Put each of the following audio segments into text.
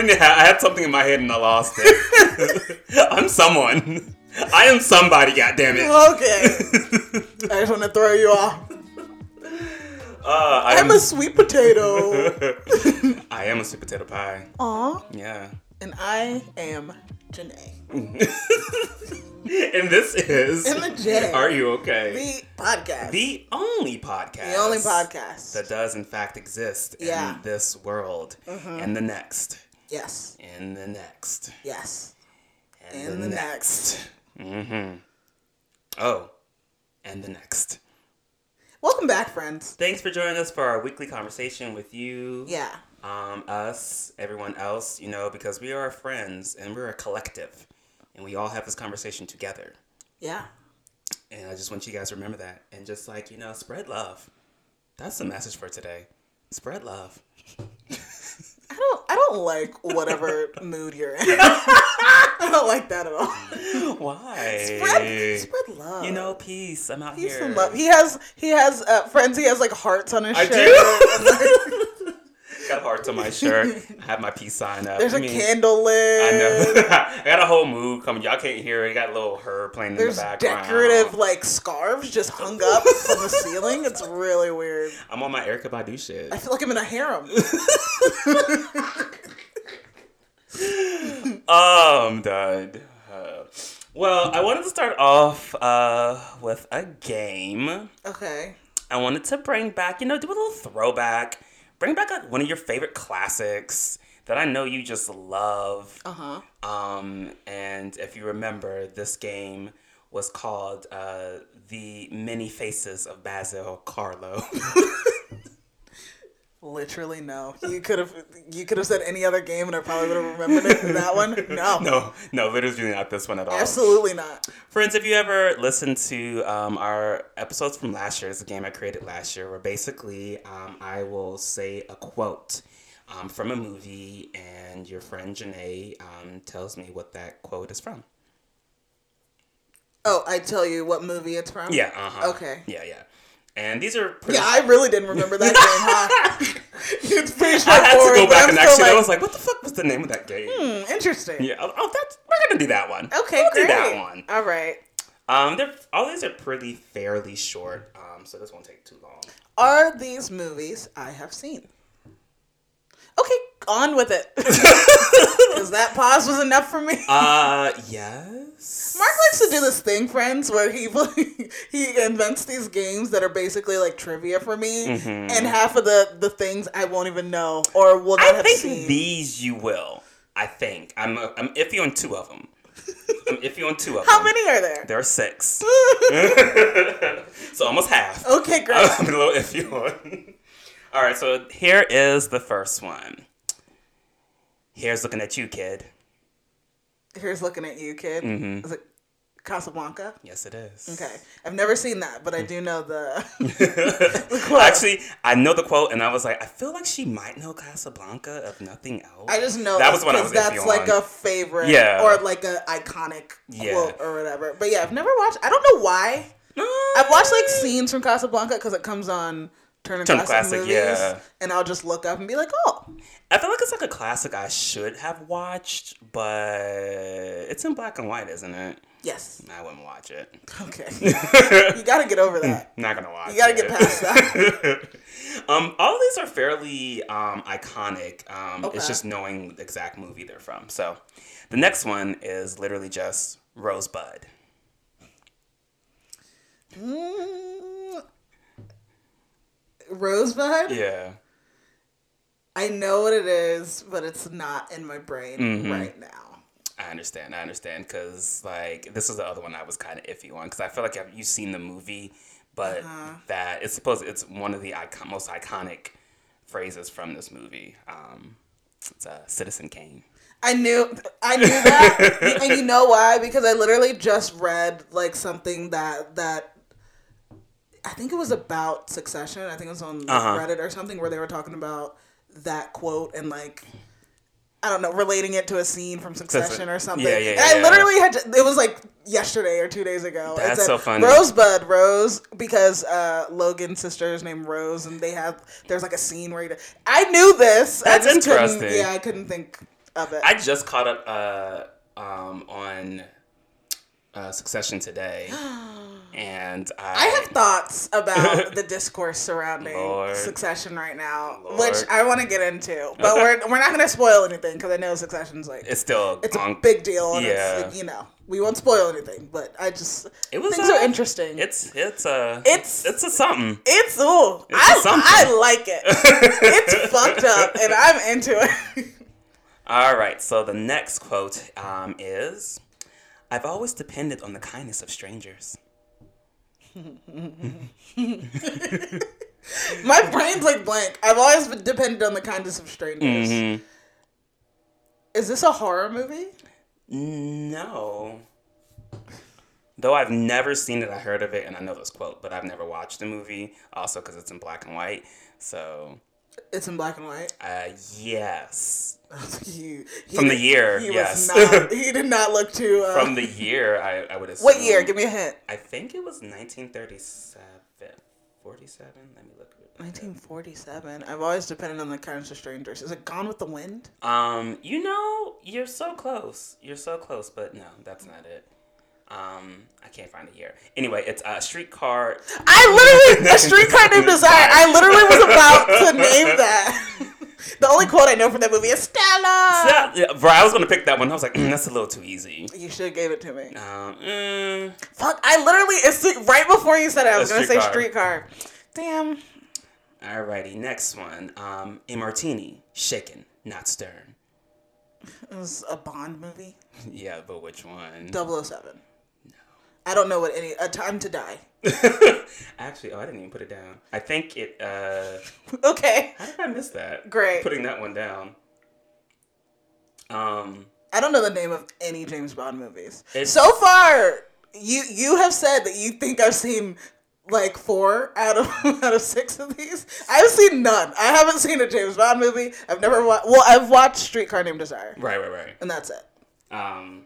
didn't. Have, I had something in my head and I lost it. I'm someone. I am somebody. God damn it. Okay. I just want to throw you off. Uh, I I'm a sweet potato. I am a sweet potato pie. Aw. Yeah. And I am Janae. And this is. And the J. Are you okay? The podcast. The only podcast. The only podcast. that does in fact exist Yeah. in this world and the next yes. and the next Yes. and, And the, the next. Mm-hmm. Oh, and the next. Welcome back, friends. Thanks for joining us for our weekly conversation with you. Yeah. Um, us, everyone else, you know, because we are friends and we're a collective, and we all have this conversation together. Yeah. And I just want you guys to remember that and just like, you know, spread love. That's the message for today. Spread love. I don't I don't like whatever mood you're in. I don't like that at all. Why? Spread, spread love. You know, peace. I'm out Peace here. and love. He has he has uh, friends. He has like hearts on his I shirt. Got hearts on my shirt. I have my peace sign up. There's I a mean, candle lit. I know. I got a whole mood coming. Y'all can't hear it. I got a little her playing in the background. decorative like scarves just hung up from the ceiling. It's really weird. I'm on my Erykah Badu shit. I feel like I'm in a harem. Oh, I'm done. Uh, well, I wanted to start off uh, with a game. Okay. I wanted to bring back, you know, do a little throwback. Bring back like, one of your favorite classics that I know you just love. Uh huh. Um, and if you remember, this game was called uh, The Many Faces of Basil Karlo. Literally no. You could have you could have said any other game and I probably would have remembered it. That one? No. no, no, literally not this one at all. Absolutely not. Friends, if you ever listened to um, our episodes from last year, it's a game I created last year where basically um, I will say a quote um, from a movie and your friend Janae um, tells me what that quote is from. Oh, I tell you what movie it's from. Yeah, uh huh. Okay. Yeah, yeah. And these are pretty. Yeah, I really didn't remember that game, huh? it's pretty short. I had to go back I'm and actually, I was like, what the fuck was the name of that game? hmm, interesting. Yeah, oh, oh, that's, we're gonna do that one. Okay, we'll great. do that one. All right. Um, they're, all these are pretty fairly short, um, so this won't take too long. Are these movies I have seen? Okay, on with it. Because that pause was enough for me. Uh, yes. Mark likes to do this thing, friends, where he he invents these games that are basically like trivia for me, and half of the the things I won't even know or will not Mm-hmm. I have think seen. these you will. I think I'm I'm iffy on two of them. I'm iffy on two of How them. How many are there? There are six, so almost half. Okay, great. I'm a little iffy on. All right, so here is the first one. Here's looking at you, kid. Here's looking at you, kid. Mm-hmm. Is it Casablanca? Yes, it is. Okay, I've never seen that, but I do know the. the quote. Actually, I know the quote, and I was like, I feel like she might know Casablanca, if nothing else. I just know that was I was that's like on. a favorite, Yeah. or like a iconic Yeah. quote or whatever. But yeah, I've never watched. I don't know why. I've watched like scenes from Casablanca because it comes on Turner, Turner Classic, Classic, movies, yeah. and I'll just look up and be like, oh, I feel like it's like a classic I should have watched, but it's in black and white, isn't it? yes, I wouldn't watch it. okay. you got to get over that. Not gonna watch. You got to it. get past that. um, all of these are fairly um, iconic. Um, Okay. It's just knowing the exact movie they're from. So, the next one is literally just Rosebud. Mm. Rosebud. Yeah. I know what it is, but it's not in my brain Mm-hmm. right now. I understand. I understand because like this is the other one I was kind of iffy on because I feel like have you seen the movie, but Uh-huh. that it's supposed it's one of the icon, most iconic phrases from this movie. Um, it's uh, Citizen Kane. I knew I knew that, and you know why? Because I literally just read like something that that I think it was about Succession. I think it was on like, Uh-huh. Reddit or something where they were talking about that quote and like I don't know, relating it to a scene from Succession or something. Yeah, yeah, And I yeah. literally had to, it was like yesterday or two days ago. It That's said so funny. Rosebud Rose because uh, Logan's sister is named Rose, and they have there's like a scene where he, I knew this. That's interesting. Yeah, I couldn't think of it. I just caught up uh, um, on uh, Succession today, and I, I have thoughts about the discourse surrounding Lord. Succession right now, Lord. which I want to get into, but Okay. we're we're not going to spoil anything because I know Succession's like it's still it's a big deal, and yeah. it's you know we won't spoil anything, but I just It was things uh, are interesting. It's it's a It's- it's a something. It's It's I something. I like it. it's fucked up, and I'm into it. All right, so the next quote um, is, "I've always depended on the kindness of strangers." My brain's like blank. I've always been depended on the kindness of strangers. Mm-hmm. Is this a horror movie? No. Though I've never seen it, I heard of it, and I know this quote, but I've never watched the movie. Also, because it's in black and white. So, It's in black and white. uh, yes. he, he From the year, he yes. Not, he did not look too. Uh, From the year, I, I would assume. what year? Give me a hint. I think it was 1937. 47? Let me look. 1947. I've always depended on the kindness of strangers. Is it Gone with the Wind? Um, you know, you're so close. You're so close, but no, that's not it. Um, I can't find the year. Anyway, it's a uh, streetcar. I literally a streetcar named Desire. I literally was about to name that. the only quote I know from that movie is Stella. Yeah, yeah, bro, I was gonna pick that one. I was like, mm, that's a little too easy. You should have gave it to me. Um, mm, Fuck! I literally it's right before you said it. I was gonna say streetcar. streetcar. Damn. alrighty, next one. Um, a martini, shaken, not stirred. It was a Bond movie. Yeah, but which one? 007. I don't know what any. A Time to Die. Actually, oh, I didn't even put it down. I think it. Uh, Okay. how did I miss that? Great. Putting that one down. Um, I don't know the name of any James Bond movies. So far, you you have said that you think I've seen like four out of out of six of these. I've seen none. I haven't seen a James Bond movie. I've never watched. Well, I've watched Streetcar Named Desire, right, right, right. and that's it. Um,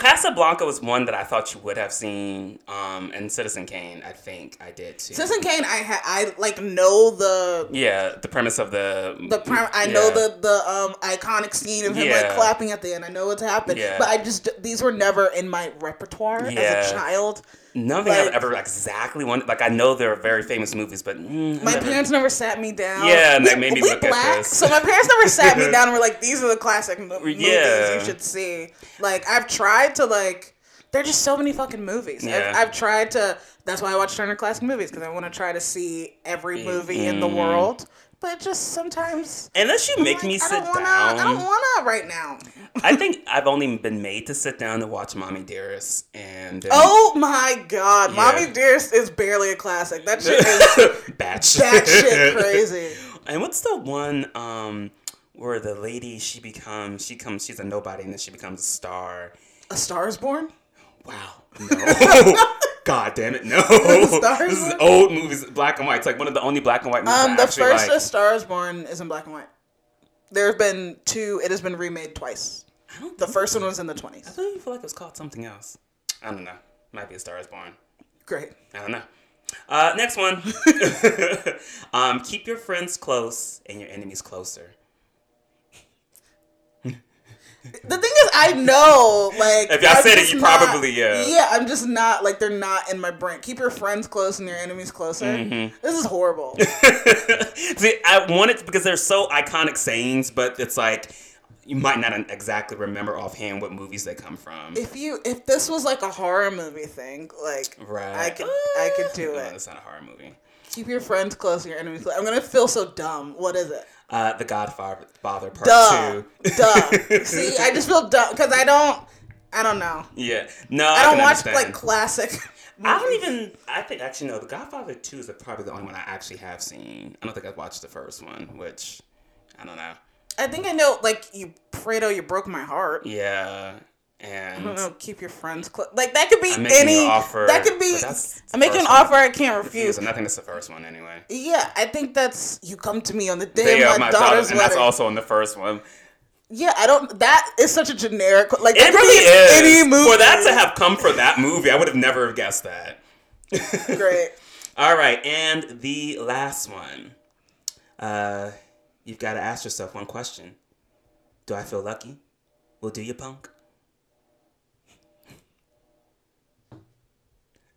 Casablanca was one that I thought you would have seen. Um, and Citizen Kane, I think I did too. Citizen Kane, I ha- I like know the yeah, the premise of the the prim- I know the the um iconic scene of him Yeah. like clapping at the end. I know what's happened, Yeah. but I just these were never in my repertoire Yeah. as a child. Nothing like- I've ever exactly wanted. Like I know they're very famous movies, but mm, My never- parents never sat me down. Yeah, and we, they made me look at black, this. so my parents never sat me down and were like, "These are the classic mo- movies Yeah. you should see." Like I've tried to like, there are just so many fucking movies. Yeah. I've, I've tried to. That's why I watch Turner Classic Movies because I want to try to see every movie in the Mhm. world. But just sometimes, Unless you make like, me sit don't wanna, down. I don't wanna right now. I think I've only been made to sit down to watch Mommy Dearest, and then Oh my god, Yeah. Mommy Dearest is barely a classic. That shit is batch batshit crazy. And what's the one um where the lady she becomes she comes she's a nobody and then she becomes a star? A Star is Born. Wow. No. God damn it, no. This is old movies, black and white. It's like one of the only black and white movies Um, the actually first like. A Star is Born is in black and white. There have been two. It has been remade twice. I don't The first one was in the twenties. I you feel like it was called something else. I don't know. Might be a Star is Born. Great. I don't know. Uh, next one. um, keep your friends close and your enemies closer. The thing is, I know, like, If y'all I'm said it, you not- probably, yeah. Yeah, I'm just not like they're not in my brain. Keep your friends close and your enemies closer. Mm-hmm. This is horrible. See, I want it because they're so iconic sayings, but it's like you might not exactly remember offhand what movies they come from. if you, if this was like a horror movie thing, like, right. I could, I could do No, it. it's not a horror movie. Keep your friends close and your enemies close. I'm gonna feel so dumb. What is it? Uh, the Godfather Father Part Duh. Two. Duh. See, I just feel dumb because I don't. I don't know. Yeah. No, I don't watch understand. like classic. I don't even. I think actually no. The Godfather Two is probably the only one I actually have seen. I don't think I've watched the first one, which I don't know. I think I know. Like you, Fredo, you broke my heart. Yeah, I And don't know. Keep your friends close. Like that could be any. an offer, that could be. I'm making an one. offer I can't refuse. and I think it's the first one anyway. Yeah, I think that's you come to me on the day, Day of my, my daughter's daughter, and that's also in the first one. yeah, I don't. That is such a generic. Like It really is. Any movie For that to have come for that movie, I would have never guessed that. great. All right, and the last one. Uh, you've got to ask yourself one question: Do I feel lucky? Well, do you, punk?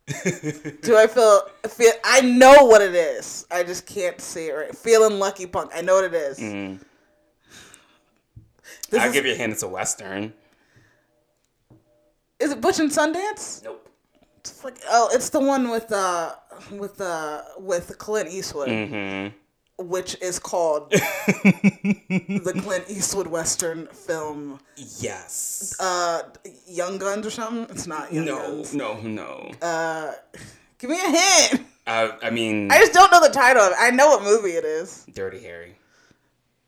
Do I feel feel? I know what it is. I just can't say it right. Feeling lucky, punk. I know what it is. Mm. I'll is, give you a hint. It's a western. is it Butch and Sundance? Nope. It's like oh, it's the one with uh with uh with Clint Eastwood, Mm-hmm. Which is called the Clint Eastwood Western film, Yes. uh, Young Guns or something. It's not Young no, Guns. no, no. No. Uh, give me a hint. Uh, I mean, I just don't know the title of it. I know what movie it is. Dirty Harry.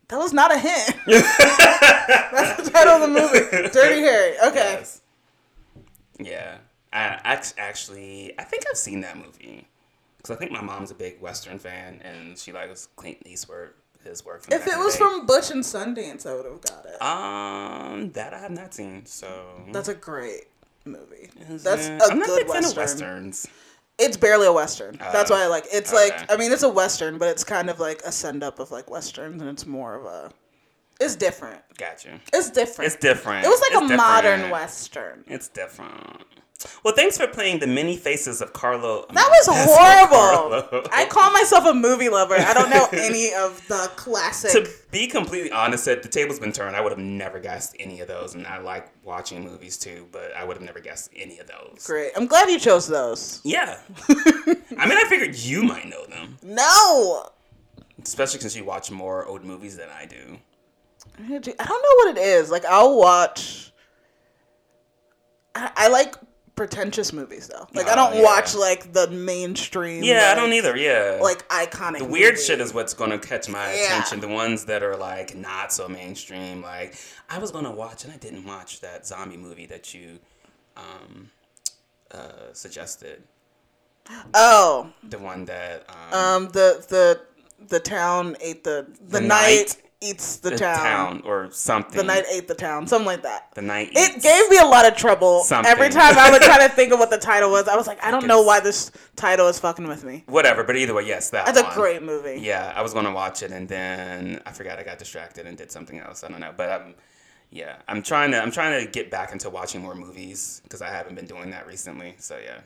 That was not a hint. That's the title of the movie. Dirty Harry. Okay. Yes. Yeah. I act- actually, I think I've seen that movie because I think my mom's a big Western fan and she likes Clint Eastwood, his work. From If it was from Butch and Sundance, I would have got it. um, that I have not seen. So That's a great movie. Is That's it? a I'm good a big fan of western. westerns. It's barely a western. That's Oh, why I like. It's okay. like I mean, it's a western, but it's kind of like a send up of like westerns, and it's more of a. It's different. Gotcha. It's different. It's different. It was like It's a modern western. It's different. Well, thanks for playing the many faces of Karlo. That was horrible. Karlo. I call myself a movie lover. I don't know any of the classic. to be completely honest, if the table's been turned, I would have never guessed any of those. And I like watching movies too, but I would have never guessed any of those. Great. I'm glad you chose those. Yeah. I mean, I figured you might know them, No. especially since you watch more old movies than I do. I don't know what it is. Like I'll watch. I, I like pretentious movies though. Like I Oh, don't yeah. watch like the mainstream. Yeah, I don't either. Yeah. Like iconic. the weird movies. shit is what's gonna catch my Yeah. attention. The ones that are like not so mainstream. Like I was gonna watch, and I didn't watch that zombie movie that you um, uh, suggested. Oh, The one that um, um, the the the town ate the the, The night, night- eats the, the town. town or something. The night ate the town. Something like that. The night. It gave me a lot of trouble Something. every time I would try to think of what the title was. I was like, I don't know why this title is fucking with me. whatever. But either way, yes, that That's a great movie. Yeah, I was gonna watch it and then I forgot I got distracted and did something else. I don't know, but um, yeah, I'm trying to I'm trying to get back into watching more movies because I haven't been doing that recently. So yeah,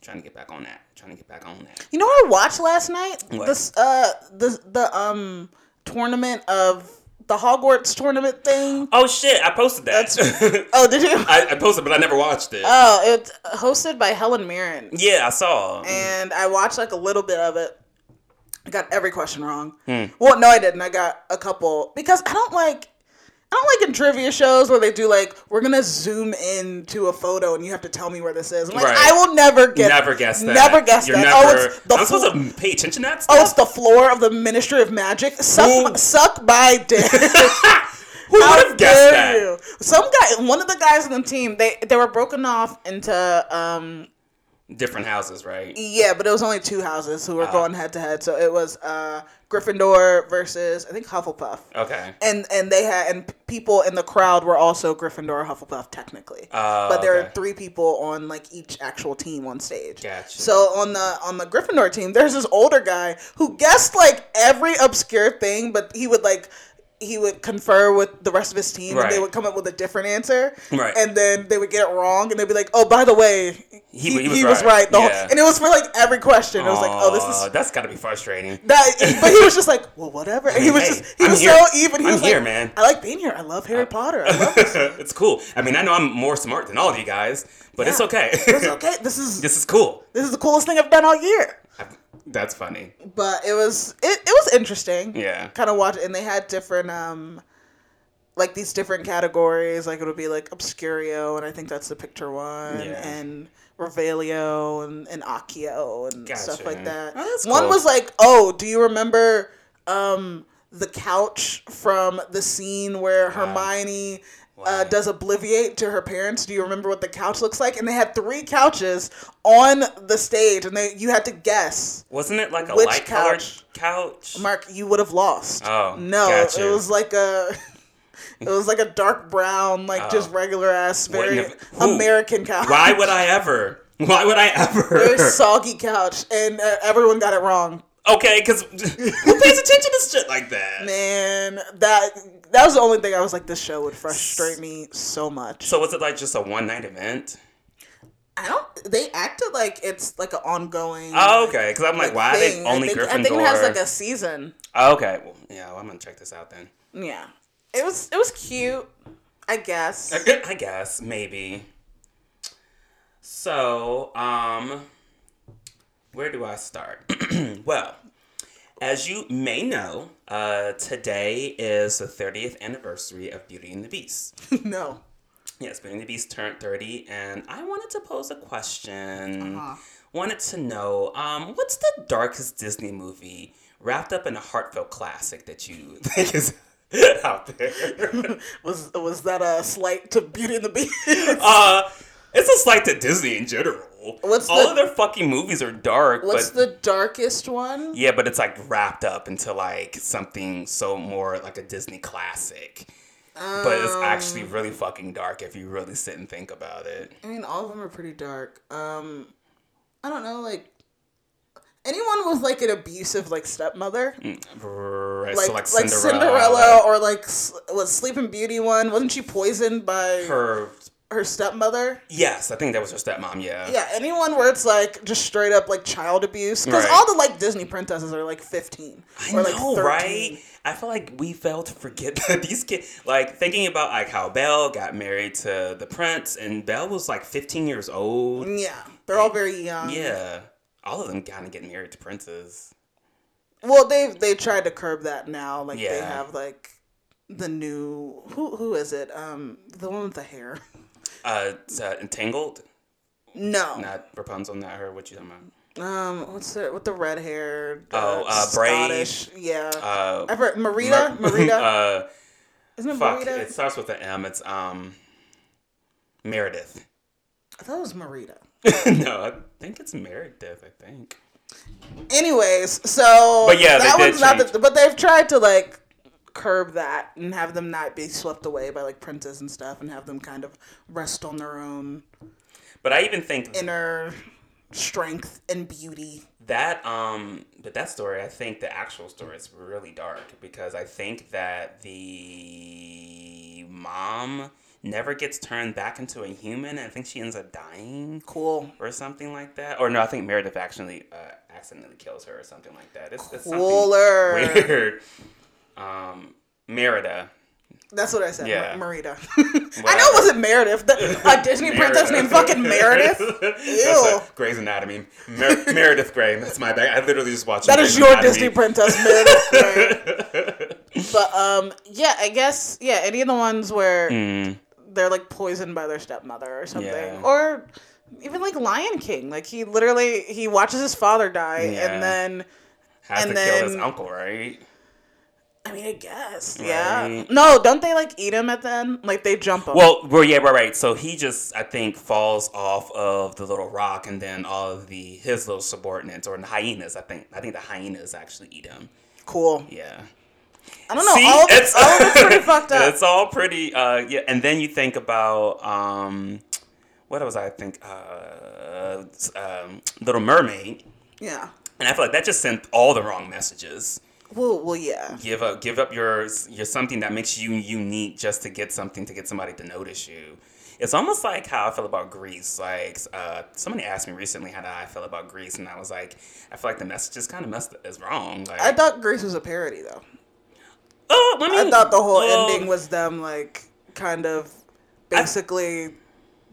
trying to get back on that. Trying to get back on that. You know what I watched last night? What? This uh the the um tournament of the Hogwarts tournament thing. Oh shit! I posted that. Oh, did you? I, I posted, but I never watched it. Oh, it's hosted by Helen Mirren, yeah, I saw. and I watched like a little bit of it. I got every question wrong. Hmm. Well, no, I didn't. I got a couple because I don't like. I don't like in trivia shows where they do like we're gonna zoom in to a photo and you have to tell me where this is. I'm like, Right. I will never get never guess that. Never guess You're that. Never, oh, it's the I'm flo- supposed to pay attention to that. Stuff? Oh, it's the floor of the Ministry of Magic. Suck, Who- suck my dick. Who would have guessed that? you? Some guy, one of the guys on the team, they they were broken off into um Different houses, right? yeah, but it was only two houses who were Uh-huh. going head to head. So it was uh Gryffindor versus I think Hufflepuff. Okay. And and they had and people in the crowd were also Gryffindor Hufflepuff technically. Oh, but there okay. are three people on like each actual team on stage. Gotcha. So on the on the Gryffindor team, there's this older guy who guessed like every obscure thing, but he would like he would confer with the rest of his team and they would come up with a different answer. Right. And then they would get it wrong and they'd be like, Oh, by the way, He- he, he he was was, right. right. the whole- and it was for like every question. It was like, Oh, this is that's got to be frustrating. that but he was just like, Well, whatever. And he was Hey, just he I'm was here. so even. He I'm was here, like, man. I like being here. I love Harry Potter. I love this. it's cool. I mean, I know I'm more smart than all of you guys, but it's okay. It's okay. This is this is cool. this is the coolest thing I've done all year. I- That's funny. but it was it, it was interesting Yeah. kind of watch and they had different um like these different categories like it would be like obscurio and i think that's the picture one Yeah. and revelio and, and accio and stuff like that Oh, that's one was like oh do you remember um the couch from the scene where hermione uh, does obliviate to her parents. Do you remember what the couch looks like? And they had three couches on the stage, and they you had to guess. Wasn't it like a Which light colored couch? couch? Mark, you would have lost. Oh, no, gotcha. it was like a. It was like a dark brown, like just Oh. regular ass, very who? American couch. Why would I ever? Why would I ever? Very soggy couch, and uh, everyone got it wrong. okay, because who pays attention to shit like that? Man, that that was the only thing I was like, this show would frustrate me so much. So was it like just a one night event? I don't. They acted like it's like an ongoing. Oh, okay. Because I'm like, why thing. are they only I think, Gryffindor? I think it has like a season. Oh, okay. Well, yeah. Well, I'm gonna check this out then. Yeah, it was it was cute. I guess. I guess maybe. So, um, where do I start? well, as you may know, uh, today is the 30th anniversary of Beauty and the Beast. no. Yes, Beauty and the Beast turned 30, and I wanted to pose a question. Uh-huh. Wanted to know, um, what's the darkest Disney movie wrapped up in a heartfelt classic that you think is out there? Was was that a slight to Beauty and the Beast? uh, it's a slight to Disney in general. What's All the- of their fucking movies are dark, What's but the darkest one? yeah, but it's like wrapped up into like something so more like a Disney classic. but it's actually really fucking dark if you really sit and think about it. I mean, all of them are pretty dark. Um, I don't know, like anyone with like an abusive like stepmother, Right, like so like like Cinderella, Cinderella, or like was Sleeping Beauty one? Wasn't she poisoned by her, her stepmother? yes, I think that was her stepmom. Yeah, Yeah, anyone where it's like just straight up like child abuse, because Right. all the like Disney princesses are like fifteen I or like know, 13. right? I feel like we fail to forget that these kids, like thinking about like how Belle got married to the prince, and Belle was like 15 years old. Yeah, they're all very young. Yeah, all of them kind of get married to princes. Well, they they tried to curb that now. Like they have like the new who who is it? Um, the one with the hair. Uh, uh, Entangled, No. not Rapunzel, not her. What you talking about? Um, what's it with the red hair? Oh, uh, Brave. Yeah. Uh, I've Marita. Mer- Marita. uh, Isn't it fuck, Marita? it starts with an M. It's um, Meredith. I thought it was Marita. no, I think it's Meredith. I think. Anyways, so But yeah, they that did one's not. The, but they've tried to like curb that and have them not be swept away by like princes and stuff, and have them kind of rest on their own But I even think inner strength and beauty. that um but that story i think the actual story is really dark because i think that the mom never gets turned back into a human i think she ends up dying Cool. or something like that or no i think meredith actually uh, accidentally kills her or something like that it's, it's something Cooler. weird um merida That's what I said. Yeah. Marita. I know it wasn't Meredith. The, a Disney princess named fucking Meredith. That's Ew. a Grey's Anatomy. Mer- Meredith Grey. That's my bag. I literally just watched. That Grey's is your Anatomy. Disney princess, Meredith. But um, yeah, I guess yeah, any of the ones where Mm. they're like poisoned by their stepmother or something, Yeah. or even like Lion King. Like he literally he watches his father die, Yeah. and then Has And to kill his then- uncle, right? I mean, I guess yeah. Right. No, don't they like eat him at the end? Like they jump him. Well, well, yeah, right, right. So he just, I think, falls off of the little rock, and then all of the his little subordinates or the hyenas. I think, I think the hyenas actually eat him. cool. Yeah. I don't know. See, all, of it's, all of it's pretty fucked up. It's all pretty. Uh, yeah, and then you think about um, what was I think? Uh, um, Little Mermaid, Yeah. and I feel like that just sent all the wrong messages. Well, well, yeah. give up give up your your something that makes you unique just to get something to get somebody to notice you it's almost like how i feel about Grease like uh, somebody asked me recently how i feel about Grease and i was like i feel like the message is kind of messed is wrong like I thought Grease was a parody though. oh, I, mean, I thought the whole ending was them like kind of basically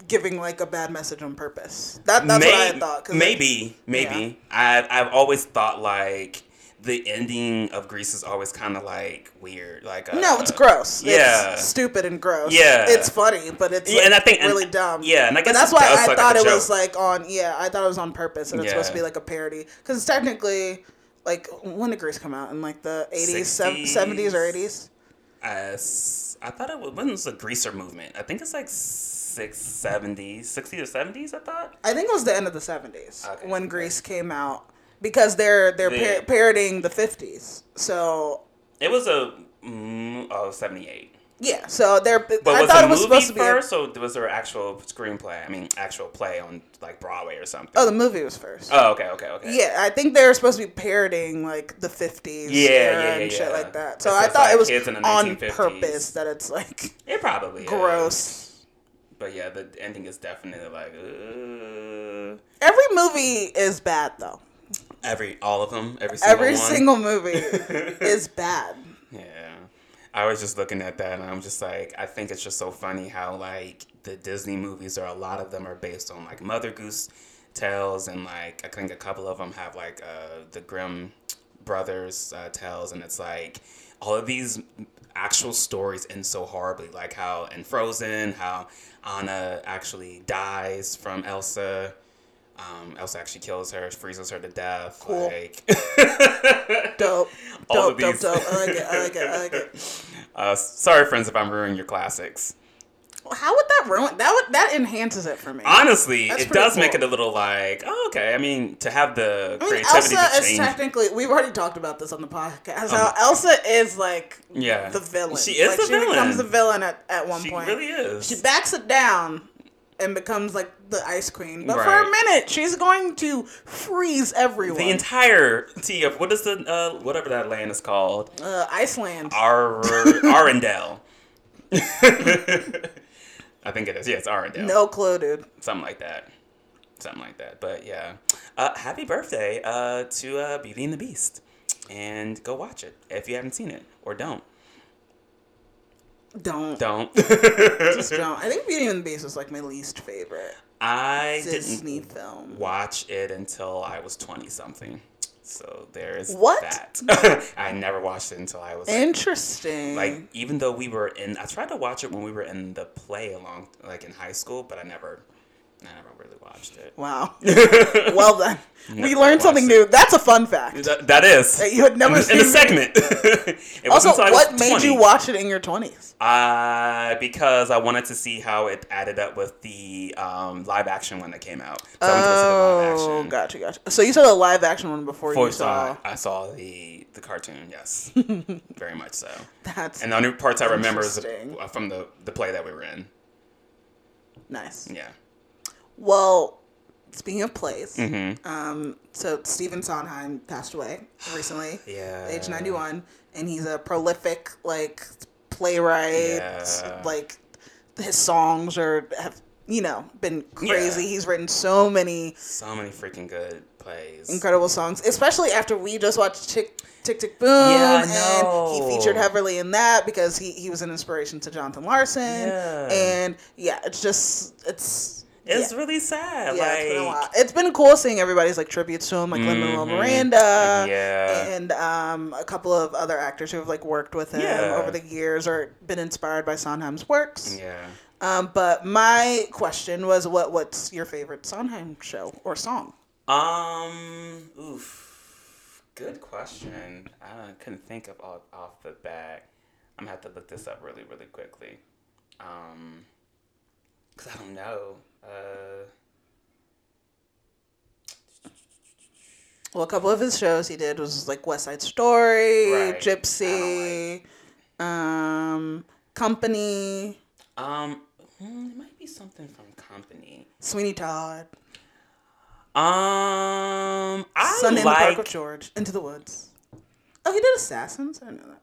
giving like a bad message on purpose. That that's what I thought. maybe maybe I've, I've always thought like the ending of Grease is always kind of like weird like uh, no, it's gross. yeah. it's stupid and gross. Yeah. it's funny, but it's Yeah, like, and I think- and- really dumb. yeah, and I but guess that's why I thought it was like on. Yeah, I thought it was on purpose, and it's supposed to be like a parody because it's technically like when did Grease come out in like the eighties, seventies, or eighties? uh, I thought it was when was the greaser movement. I think it's like six seventies, sixty to seventies. I thought. I think it was the end of the seventies Okay, when. Grease came out because they're they're The- par- parodying the fifties. So It was a mm, oh 78. yeah, so they're. But I was thought it was movie supposed to be. a- first, or was there actual screenplay? I mean, actual play on like Broadway or something. oh, the movie was first. Oh, okay, okay, okay. Yeah, I think they're supposed to be parodying like the fifties, Yeah, yeah, and yeah, shit yeah. like that. So I thought like, it was kids in the on purpose that it's like It probably is. gross. But yeah, the ending is definitely like uh, Every movie is bad though. Every all of them, every single Every one. single movie is bad. Yeah. I was just looking at that and I'm just like, I think it's just so funny how like the Disney movies are a lot of them are based on like Mother Goose tales and like I think a couple of them have like uh, the Grimm brothers uh, tales and it's like all of these actual stories end so horribly like how in Frozen how Anna actually dies from Elsa um, Elsa actually kills her, freezes her to death. Cool. Like, Dope. All Dope, dope, dope. I like it. I like it. I like it. uh, sorry, friends, if I'm ruining your classics. How would that ruin that? Would that enhances it for me? Honestly, That's it does make it a little like, oh, okay. I mean, to have the I mean, creativity Elsa to is technically. We've already talked about this on the podcast. How Elsa is like yeah, the villain. She is like, the she villain. becomes the villain at, at one She point. really is. She backs it down and becomes like the ice queen. But for a minute, she's going to freeze everyone. the entirety of what is the uh, whatever that land is called, uh, Iceland. Ar Arendelle. I think it is. Yeah, it's Arendelle. No clue, dude. something like that. Something like that. But yeah, uh, happy birthday uh, to uh, Beauty and the Beast, and go watch it if you haven't seen it or don't. Don't. Don't. Just don't. I think Beauty and the Beast was like my least favorite I Disney didn't film. watch it until I was twenty something. So there is What? that. I never watched it until I was like, Interesting. like even though we were in I tried to watch it when we were in the play along like in high school, but I never I never really watched it. wow. well then, we learned something it. new. That's a fun fact. That, that is. That you had never in, the- in seen. segment. It Also, wasn't until I was what made you watch it in your twenties? Uh, because I wanted to see how it added up with the um, live action one that came out. So I went to listen to the live Oh, gotcha, gotcha. So you saw the live action one before Before you saw. I saw the the cartoon, yes, very much so. That's And the only parts I remember is from the the play that we were in. nice. Yeah. Well, speaking of plays, Mm-hmm. um, so Stephen Sondheim passed away recently, Yeah. age ninety one, and he's a prolific like playwright. Yeah. Like his songs are have you know been crazy. Yeah. He's written so many So many freaking good plays. incredible songs, especially after we just watched Tick Tick Tick Boom, Yeah, and he featured heavily in that because he he was an inspiration to Jonathan Larson, Yeah. and yeah, it's just it's. It's yeah. really sad. Yeah, like, it's been a while. It's been cool seeing everybody's like tributes to him, like Lin Manuel. Miranda, Yeah. and um, a couple of other actors who have like worked with him Yeah. over the years or been inspired by Sondheim's works. Yeah. Um, but my question was, what what's your favorite Sondheim show or song? Um. Oof. Good question. I couldn't think of off, off the bat. I'm gonna have to look this up really, really quickly. Um. Cause I don't know. Uh. Well, a couple of his shows he did was like West Side Story, Right. Gypsy, um, Company, Um. hmm, It might be something from Company. Sweeney Todd, Um. I Sunday in the Park like. with George, Into the Woods. Oh, he did Assassins. I know that.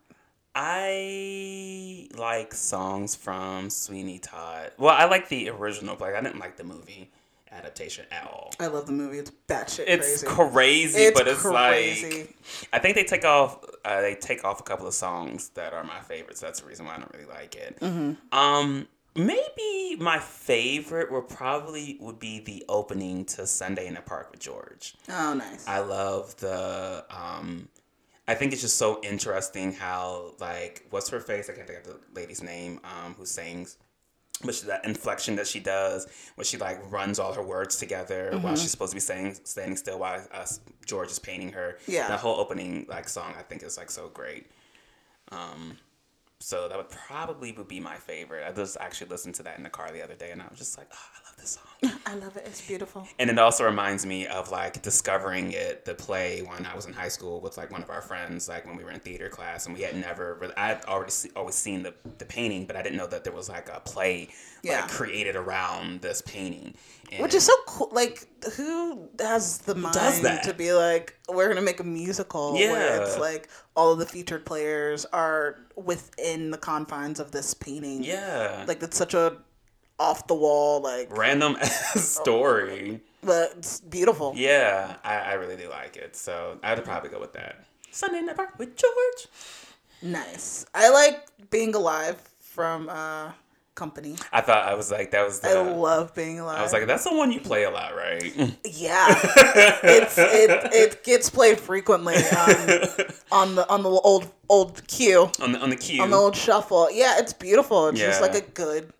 I like songs from Sweeney Todd. Well, I like the original, but I didn't like the movie adaptation at all. I love the movie. It's batshit It's crazy. It's crazy, It's but it's crazy. like I think they take off uh, they take off a couple of songs that are my favorites. That's the reason why I don't really like it. Mm-hmm. Um, maybe my favorite would probably would be the opening to Sunday in the Park with George. Oh, nice. I love the um I think it's just so interesting how like what's her face? I can't think of the lady's name, um, who sings. But she, that inflection that she does, when she like runs all her words together while Mm-hmm. she's supposed to be saying standing still while uh, George is painting her. Yeah. That whole opening like song I think is like so great. Um, so that would probably would be my favorite. I just actually listened to that in the car the other day, and I was just like, oh, I love this song. I love it. It's beautiful. And it also reminds me of like discovering it, the play when I was in high school with like one of our friends, like when we were in theater class, and we had never, really, I'd already see, always seen the, the painting, but I didn't know that there was like a play Yeah. like created around this painting. And Which is so cool. Like, who has the mind to be like, we're gonna make a musical where it's like all of the featured players are within the confines of this painting. yeah, Like it's such a off the wall, like, random story. but it's beautiful. Yeah, I, I really do like it, so I'd probably go with that. Sunday night Park with George. Nice. I like being alive from uh company. I thought I was like that was the. I love being alive. I was like, that's the one you play a lot, right? yeah, it's it it gets played frequently on, on the on the old old queue on the on the cue. on the old shuffle. Yeah, it's beautiful. It's just like a good,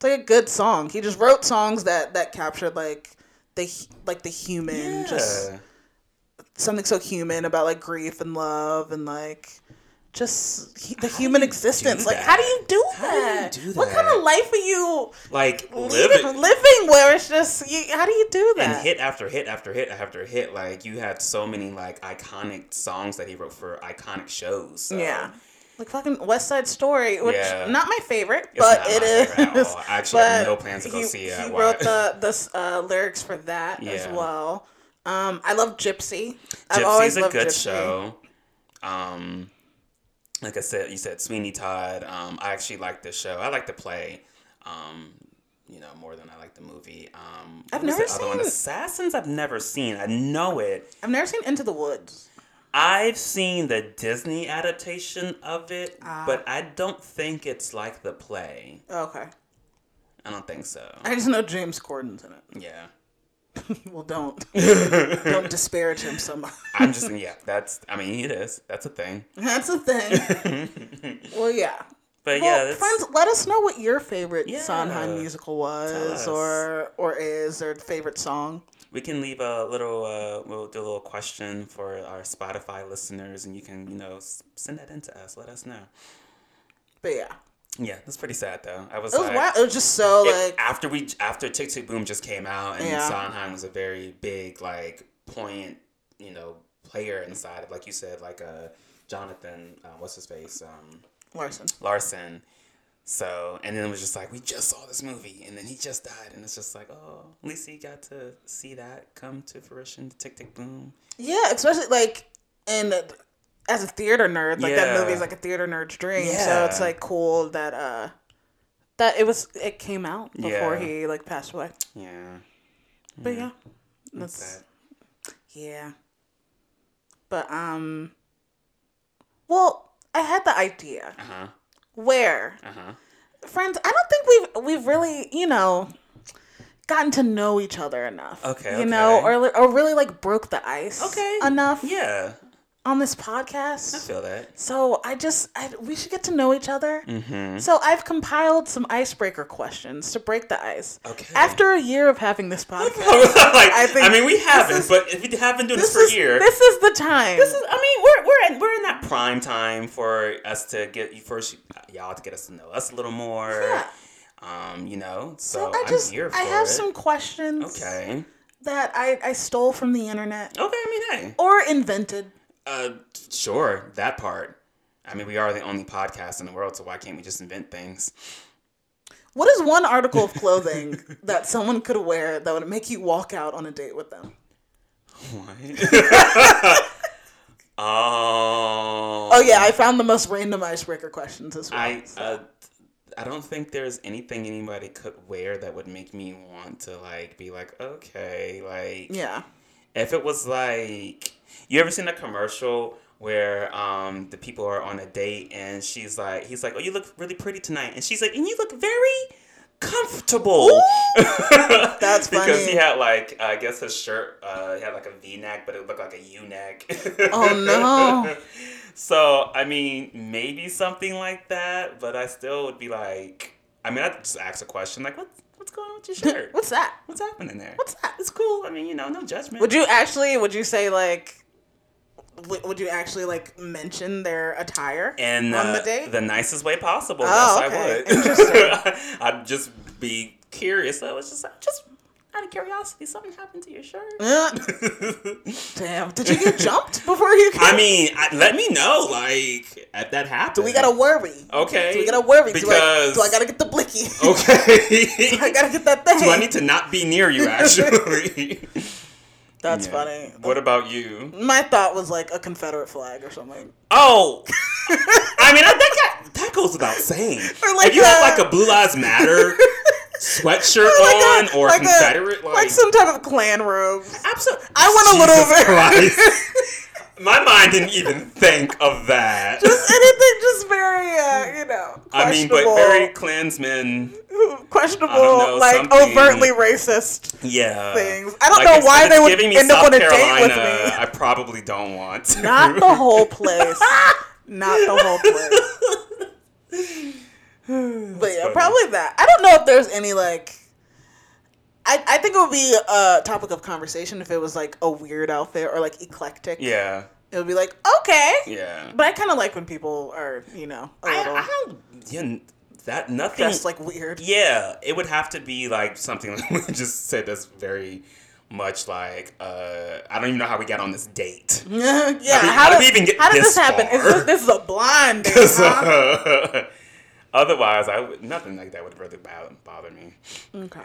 it's like a good song. He just wrote songs that that captured like the like the human, just something so human about like grief and love and like just the How human existence. Like, how do you do How do you that? What kind of life are you like living, living living where it's just you, how do you do that? and hit after hit after hit after hit. Like you had so many like iconic songs that he wrote for iconic shows. So Yeah. Like fucking West Side Story, which Yeah. not my favorite, It's but it is. at all. I actually have no plans to go he, see it. He wrote the the uh, lyrics for that as well. Um, I love Gypsy. I've always Gypsy's a loved good Gypsy. show. Um, like I said, you said Sweeney Todd. Um, I actually like the show. I like the play. Um, you know more than I like the movie. Um, I've never the other one? seen- Assassins. I've never seen. I know it. I've never seen Into the Woods. I've seen the Disney adaptation of it, Ah. but I don't think it's like the play. Okay. I don't think so. I just know James Corden's in it. Yeah. well, don't don't disparage him so much. I'm just yeah, that's I mean it is. That's a thing. That's a thing. well, yeah. But Well, yeah, friends, let us know what your favorite Yeah. Sondheim musical was, or or is, or favorite song. We can leave a little uh we'll do a little question for our Spotify listeners and you can, you know, send that in to us. Let us know. But yeah, Yeah, that's pretty sad though. I was, it was like wild. It was just so it- like after we after Tick Tick Boom just came out and Yeah. Sondheim was a very big like point you know, player inside of like you said like uh Jonathan uh, what's his face um Larson. Larson. So and then it was just like we just saw this movie and then he just died and it's just like oh at least he got to see that come to fruition. Tick Tick Boom. Yeah, especially like in as a theater nerd, like that movie is like a theater nerd's dream. So it's like cool that uh that it was it came out before Yeah. he like passed away. Yeah. But yeah, That's that. yeah. But um, well, I had the idea Uh huh. Where Uh huh. friends. I don't think we've we've really you know gotten to know each other enough. Okay, you know, or or really like broke the ice. Okay. enough Yeah, on this I podcast. feel that. So I just I, we should get to know each other. Mm-hmm. So I've compiled some icebreaker questions to break the ice. Okay. After a year of having this podcast, like, I, I mean, we haven't, is- but if you have been doing this, this for is a year, this is the time. This is, I mean, we're we're in, we're in that prime time for us to get you first, y'all to get us to know us a little more. Yeah. Um, you know, so so, I just I have it. some questions Okay. that I I stole from the internet Okay. I mean, hey. or invented. Uh, sure, that part. I mean, we are the only podcast in the world, so why can't we just invent things? What is one article of clothing that someone could wear that would make you walk out on a date with them? What? oh. Oh yeah, I found the most random icebreaker questions as well. I so. uh, I don't think there's anything anybody could wear that would make me want to like be like okay like yeah. if it was like you ever seen a commercial where um the people are on a date and she's like he's like oh you look really pretty tonight and she's like and you look very comfortable That's because funny. he had like I guess his shirt uh he had like a V neck but it looked like a U neck Oh, no. so I mean maybe something like that but I still would be like I mean I'd just ask a question like what what's going on with your shirt What's that? what's happening there What's that? it's cool I mean you know no judgment Would you actually? Would you say like, would you actually like mention their attire in on the date? the nicest way possible. Oh, yes, okay. I would. I'd just be curious. I was just just out of curiosity, something happened to your shirt. Damn. Did you get jumped before you came? I mean, I, let me know, like, if that happened. Do we gotta worry. Okay. Do we gotta worry? Because. do, I, do I gotta get the blicky? Okay. I gotta get that thing. Do I need to not be near you, actually? That's Yeah. funny. What about you? My thought was like a Confederate flag or something. Oh, I mean, I think that, that goes without saying. Or like if you have like a Blue Lives Matter sweatshirt Like on a- or like a- Confederate, like, like some type of Klan robe. absolutely. I went a little bit. Christ. My mind didn't even think of that. Just anything, just very, uh, you know, I mean, but very Klansmen. questionable, like something- overtly racist. Yeah. things. I don't Like, know why they would end up South on a date with me. I probably don't want to. Not the whole place. Not the whole place. but yeah, funny. probably that. I don't know if there's any like. I, I think it would be a topic of conversation if it was like a weird outfit or like eclectic. Yeah. It would be like, okay. Yeah. But I kind of like when people are, you know, a I, little I don't. Yeah, that nothing. dressed like weird. Yeah, it would have to be like something like we just said that's very much like uh I don't even know how we got on this date. yeah. how, how did we even get How did this this happen? Is this, this is a blind date, huh? uh, Otherwise, I would nothing like that would really bother me. Okay.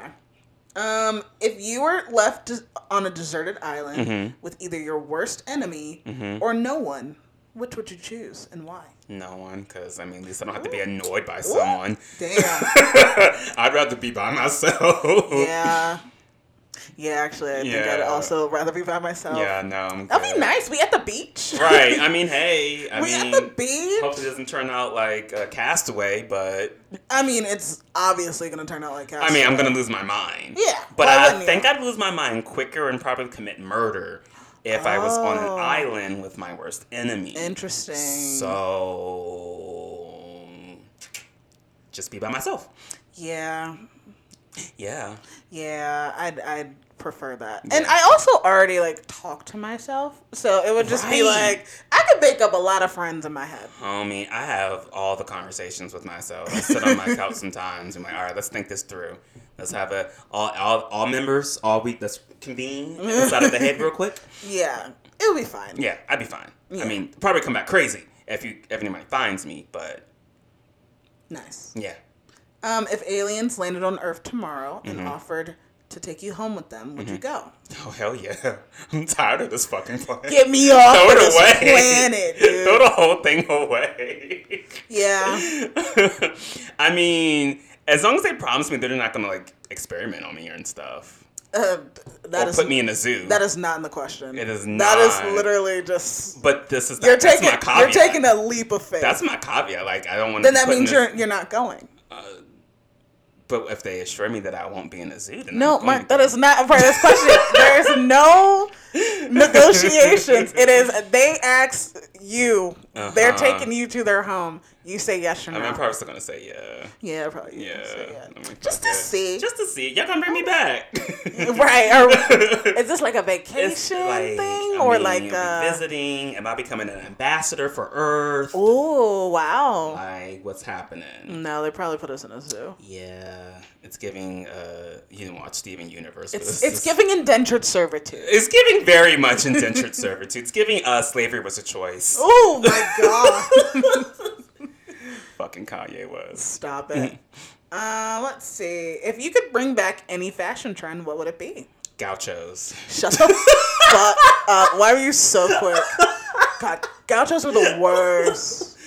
Um, if you were left on a deserted island Mm-hmm. with either your worst enemy or no one, which would you choose and why? No one, because I mean, at least I don't have to be annoyed by someone. Damn. I'd rather be by myself. yeah. Yeah, actually, I think I'd also rather be by myself. Yeah, no, That'd be nice. We at the beach. Right. I mean, hey, I we mean, at the beach. hopefully it doesn't turn out like a castaway, but I mean, it's obviously gonna turn out like I mean, I'm gonna lose my mind. Yeah, But I wouldn't you? think I'd lose my mind quicker and probably commit murder if I was on an Oh. island with my worst enemy. Interesting. So just be by myself. yeah, Yeah. yeah, I'd I'd prefer that. And I also already like talk to myself, so it would just be like I could make up a lot of friends in my head. Homie, I have all the conversations with myself. I sit on my couch sometimes and I'm like, all right, let's think this through. Let's have a all all, all members all week. Let's convene inside of the head real quick. Yeah, it would be fine. Yeah, I'd be fine. Yeah. I mean, probably come back crazy if you if anybody finds me, but Nice. yeah. Um, if aliens landed on Earth tomorrow and Mm-hmm. offered to take you home with them, would you go? Oh hell yeah! I'm tired of this fucking place. Get me off Throw it this away. planet, Throw the whole thing away. Yeah. I mean, as long as they promise me they're not gonna like experiment on me and stuff, Uh, that or is put me in a zoo. that is not in the question. It is not. is literally just but this is you're taking my caveat. you're taking a leap of faith. That's my caveat. Like I don't want. then that means you're you're not going. But if they assure me that I won't be in a zoo, then No, I'm going Mark, to that is not a part of this question. there is no negotiations. It is they ask you. They're Uh-huh. taking you to their home. You say yes or I no. mean, I'm probably still gonna say yeah. yeah, probably. Yeah. say yeah. Just to see. Just to see. Y'all gonna bring me back. right. Or is this like a vacation like, thing I or mean, like uh visiting? Am I becoming an ambassador for Earth? Oh wow. Like, what's happening? No, they probably put us in a zoo. Yeah, it's giving. Uh, you didn't watch Steven Universe. It's it's giving indentured servitude. It's giving very much indentured servitude. It's giving uh, slavery was a choice. Oh my god. Fucking Kanye was. Stop Mm-hmm. it. Uh, let's see. If you could bring back any fashion trend, what would it be? Gauchos. Shut the fuck up. Why were you so quick? God, gauchos are the worst.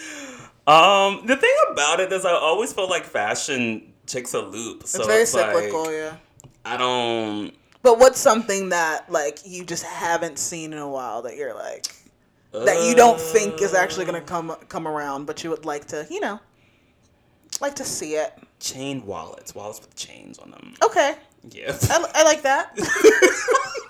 Um, the thing about it is, I always feel like fashion takes a loop. So It's very it's like, cyclical, yeah. I don't. But what's something that like you just haven't seen in a while that you're like that you don't think is uh. actually gonna come come around, but you would like to, you know, like to see it. Chain wallets, wallets with chains on them. Okay, Yeah. I, I like that.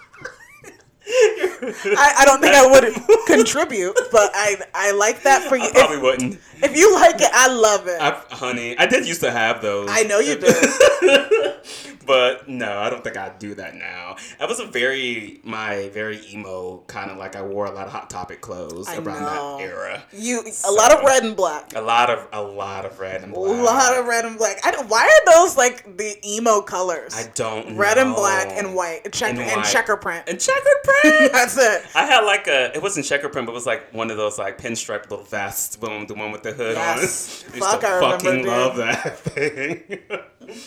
I, I don't think I would contribute, but I I like that for you. I probably wouldn't. If, if you like it, I love it. I, honey, I did used to have those. I know you do. but no, I don't think I'd do that now. That was a very my very emo kind of like I wore a lot of hot topic clothes I around know. that era. You a lot of red and black. A lot of a lot of red and black. A lot of red and black. I don't, why are those like the emo colors? I don't red and black and white, check And and, white. checker print. and checkered print. That's it. I had like a it wasn't checker print, but it was like one of those like pinstripe little vests, one, the one with the hood Yes. on. I Fuck, I remember, fucking dude. love that thing.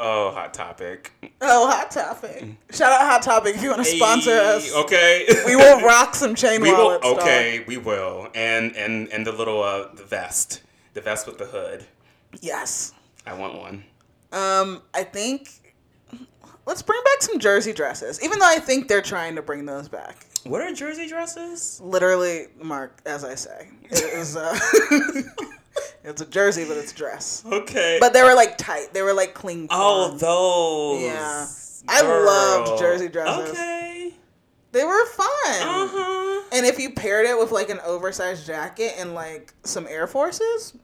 oh, hot topic. Oh, Hot Topic. Shout out Hot Topic if you want to sponsor Hey, us. Okay. We will rock some chain We will. wallets. dog. Okay, we will. And and and the little uh the vest, the vest with the hood. Yes. I want one. Um, I think let's bring back some jersey dresses. Even though I think they're trying to bring those back. What are jersey dresses? Literally, Mark, as I say, it is. Uh, it's a jersey, but it's a dress. Okay. But they were like tight. They were like clean. oh, those. Yeah. I loved jersey dresses. Okay. they were fun. Uh huh. And if you paired it with like an oversized jacket and like some Air Forces,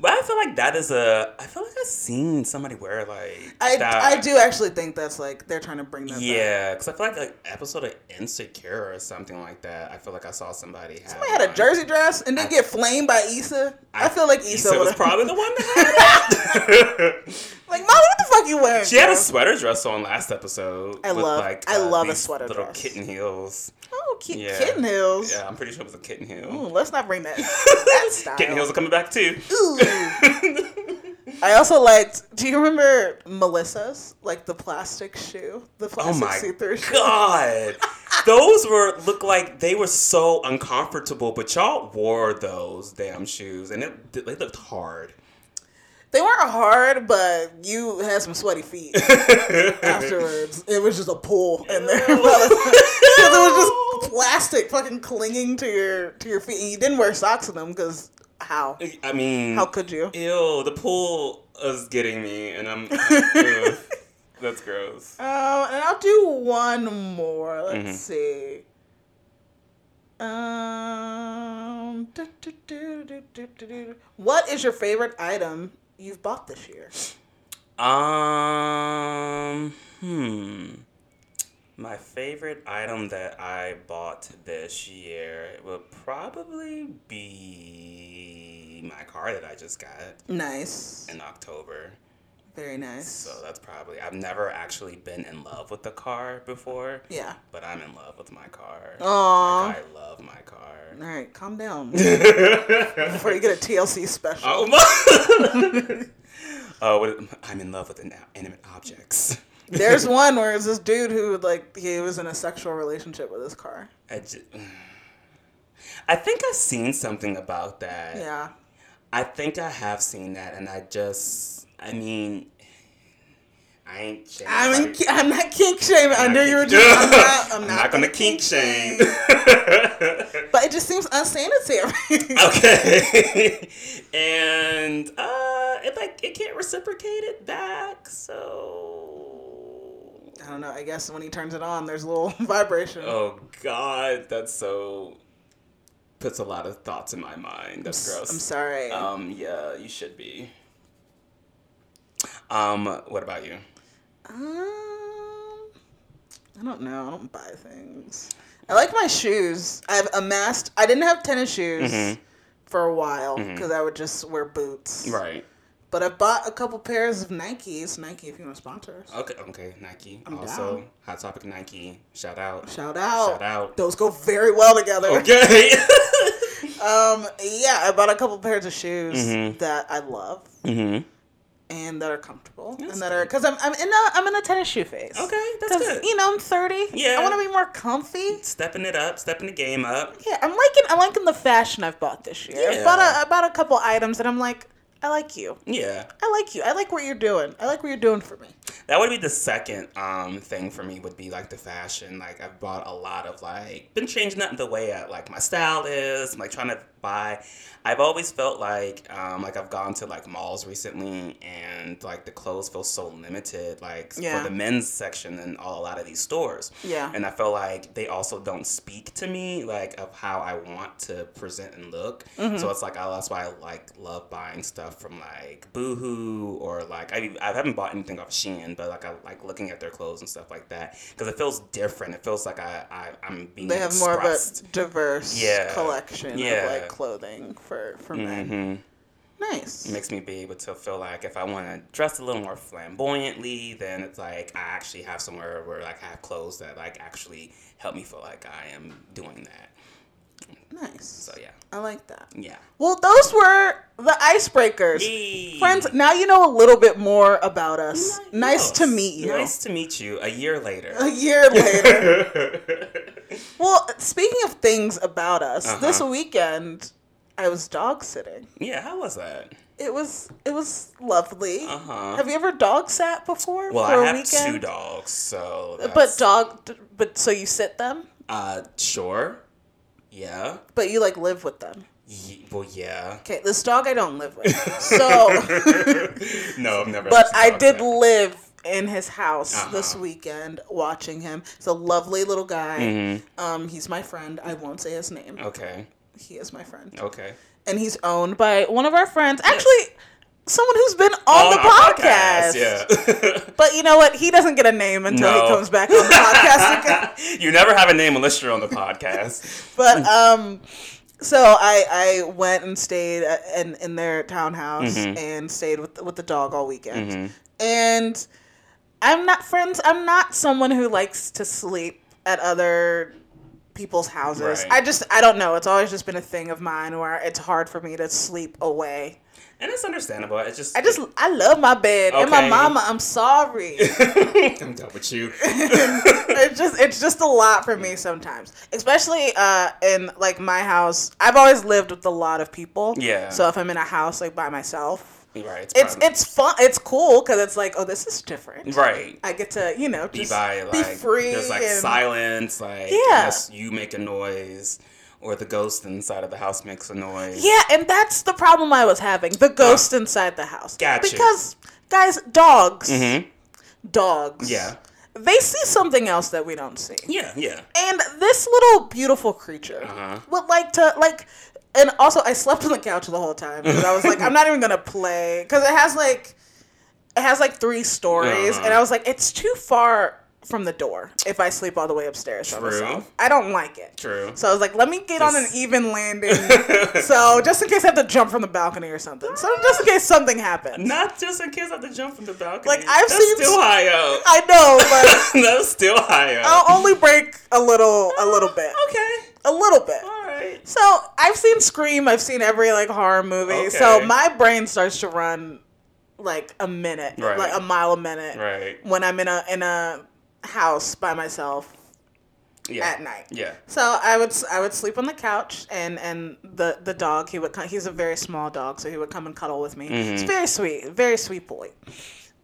But I feel like that is a. I feel like I've seen somebody wear like. I, that. I do actually think that's like they're trying to bring that. Yeah, because I feel like an episode of Insecure or something like that. I feel like I saw somebody have. Somebody had a jersey dress and didn't get flamed by Issa. I, feel like Issa, Issa was probably the one that had it. like, mom, what the fuck you wearing? she had a sweater dress on last episode. I love- like, I uh, love a sweater little dress. kitten heels. Oh, ki- Yeah. kitten heels. Yeah, I'm pretty sure it was a kitten heel. Ooh, let's not bring that that style. Kitten heels are coming back too. Ooh. I also liked. Do you remember Melissa's like the plastic shoe, the Oh plastic my see-through shoe? god, those were look like they were so uncomfortable, but y'all wore those damn shoes, and it they looked hard. They weren't hard, but you had some sweaty feet afterwards. It was just a pull in there because it was just plastic, fucking clinging to your to your feet. And you didn't wear socks in them because how? I mean, How could you? Ew, the pool is getting me, and I'm. that's gross. Um, and I'll do one more. Let's Mhm. see. Um, do, do, do. what is your favorite item you've bought this year? Um, hmm. My favorite item that I bought this year would probably be my car that I just got Nice, in October. very nice. So that's probably I've never actually been in love with the car before, yeah. but I'm in love with my car. Aw. Like, I love my car. All right, calm down before you get a TLC special. Oh my! Oh, uh, what- I'm in love with inanimate objects. There's one where it's this dude who like he was in a sexual relationship with his car. I, ju- I think I've seen something about that. Yeah. I think I have seen that, and I just, I mean, I ain't. shaming I'm in. I'm not kink shaming. I knew you were just. I'm not. I'm I'm not, not gonna gonna kink shame. But it just seems unsanitary. okay, and uh, it like it can't reciprocate it back, so. I don't know. I guess when he turns it on, there's a little vibration. Oh God, that's so. Puts a lot of thoughts in my mind. That's gross. I'm sorry. Um, yeah, you should be. Um, what about you? Um, I don't know. I don't buy things. I like my shoes. I've amassed. I didn't have tennis shoes Mhm. for a while because I would just wear boots. Right. But I bought a couple pairs of Nikes. Nike, if you want to sponsor us. Okay. Okay. Nike. I'm also, down. hot topic Nike. Shout out. Shout out. Shout out. Those go very well together. Okay. Um, yeah, I bought a couple pairs of shoes Mhm. that I love mhm. and that are comfortable That's and that are because I'm I'm in a I'm in a tennis shoe phase. Okay, that's good. You know, I'm 30. Yeah. I want to be more comfy. Stepping it up, stepping the game up. Yeah, I'm liking I'm liking the fashion I've bought this year. I Yeah. bought a I bought a couple items and I'm like, I like you. Yeah. I like you. I like what you're doing. I like what you're doing for me. That would be the second um thing for me would be like the fashion. Like I've bought a lot of like been changing up the way I like my style is. I'm like trying to buy. I've always felt like um, like I've gone to like malls recently and like the clothes feel so limited like Yeah. for the men's section and all, a lot of these stores. Yeah. And I feel like they also don't speak to me like of how I want to present and look. Mm-hmm. So it's like I, that's why I like love buying stuff from like Boohoo or like I I haven't bought anything off Shein, but like I like looking at their clothes and stuff like that because it feels different. It feels like I, I I'm being They have more of a expressed. diverse Yeah. collection Yeah. of like clothing for for men. Mhm. Nice. Makes me be able to feel like if I want to dress a little more flamboyantly, then it's like I actually have somewhere where like I have clothes that like actually help me feel like I am doing that. Nice. So yeah, I like that. yeah. Well, those were the icebreakers. Yay. Friends, now you know a little bit more about us. Nice to meet you. Nice to meet you. A year later. A year later. well, speaking of things about us, this Uh-huh. weekend I was dog sitting. yeah, how was that? It was it was lovely. Uh-huh. Have you ever dog sat before Well, I have weekend? two dogs, so. But dog, but so you sit them, Uh, sure. Yeah. but you like live with them. Ye- well, yeah. Okay, this dog I don't live with. So, no, I've never. but I did that- live in his house this Uh-huh. weekend watching him. He's a lovely little guy. Mm-hmm. Um, he's my friend. I won't say his name. Okay. He is my friend, Okay. and he's owned by one of our friends. Actually, someone who's been on, the our podcast. Yeah. But you know what? He doesn't get a name until No. he comes back on the podcast again. you never have a name unless you're on the podcast. But um, so I I went and stayed at- in in their townhouse Mm-hmm. and stayed with with the dog all weekend. And I'm not friends. I'm not someone who likes to sleep at other people's houses. Right. I just I don't know. It's always just been a thing of mine where it's hard for me to sleep away. And it's understandable. It's just I just I love my bed and my mama. I'm sorry. I'm done with you. it's just it's just a lot for me sometimes especially uh in like my house i've always lived with a lot of people Yeah. so if i'm in a house like by myself right. It's it's it's fun it's cool because it's like oh this is different right. i get to you know Be just by like be free there's like and- silence, like Yeah. you make a noise or the ghost inside of the house makes a noise. yeah and that's the problem i was having the ghost inside the house Gotcha. because guys dogs Mhm. dogs Yeah. they see something else that we don't see Yeah. Yeah. And this little beautiful creature Uh-huh. would like to like, and also I slept on the couch the whole time because I was like, I'm not even gonna play because it has like, it has like three stories, Uh-huh. and I was like, it's too far from the door if I sleep all the way upstairs by myself. I don't like it. True. So I was like, let me get on an even landing. so just in case I have to jump from the balcony or something. So just in case something happens. Not just in case I have to jump from the balcony. Like, I've That's seen still high up. I know, but That's still high up. I'll only break a little, a little bit, oh, okay. a little bit. All right. So I've seen Scream. I've seen every like horror movie. So my brain starts to run like a minute, Right. like a mile a minute, Right. when I'm in a in a house by myself Yeah. at night. Yeah. So I would I would sleep on the couch, and and the the dog he would come, he's a very small dog, so he would come and cuddle with me. Mm-hmm. He's very sweet, very sweet boy.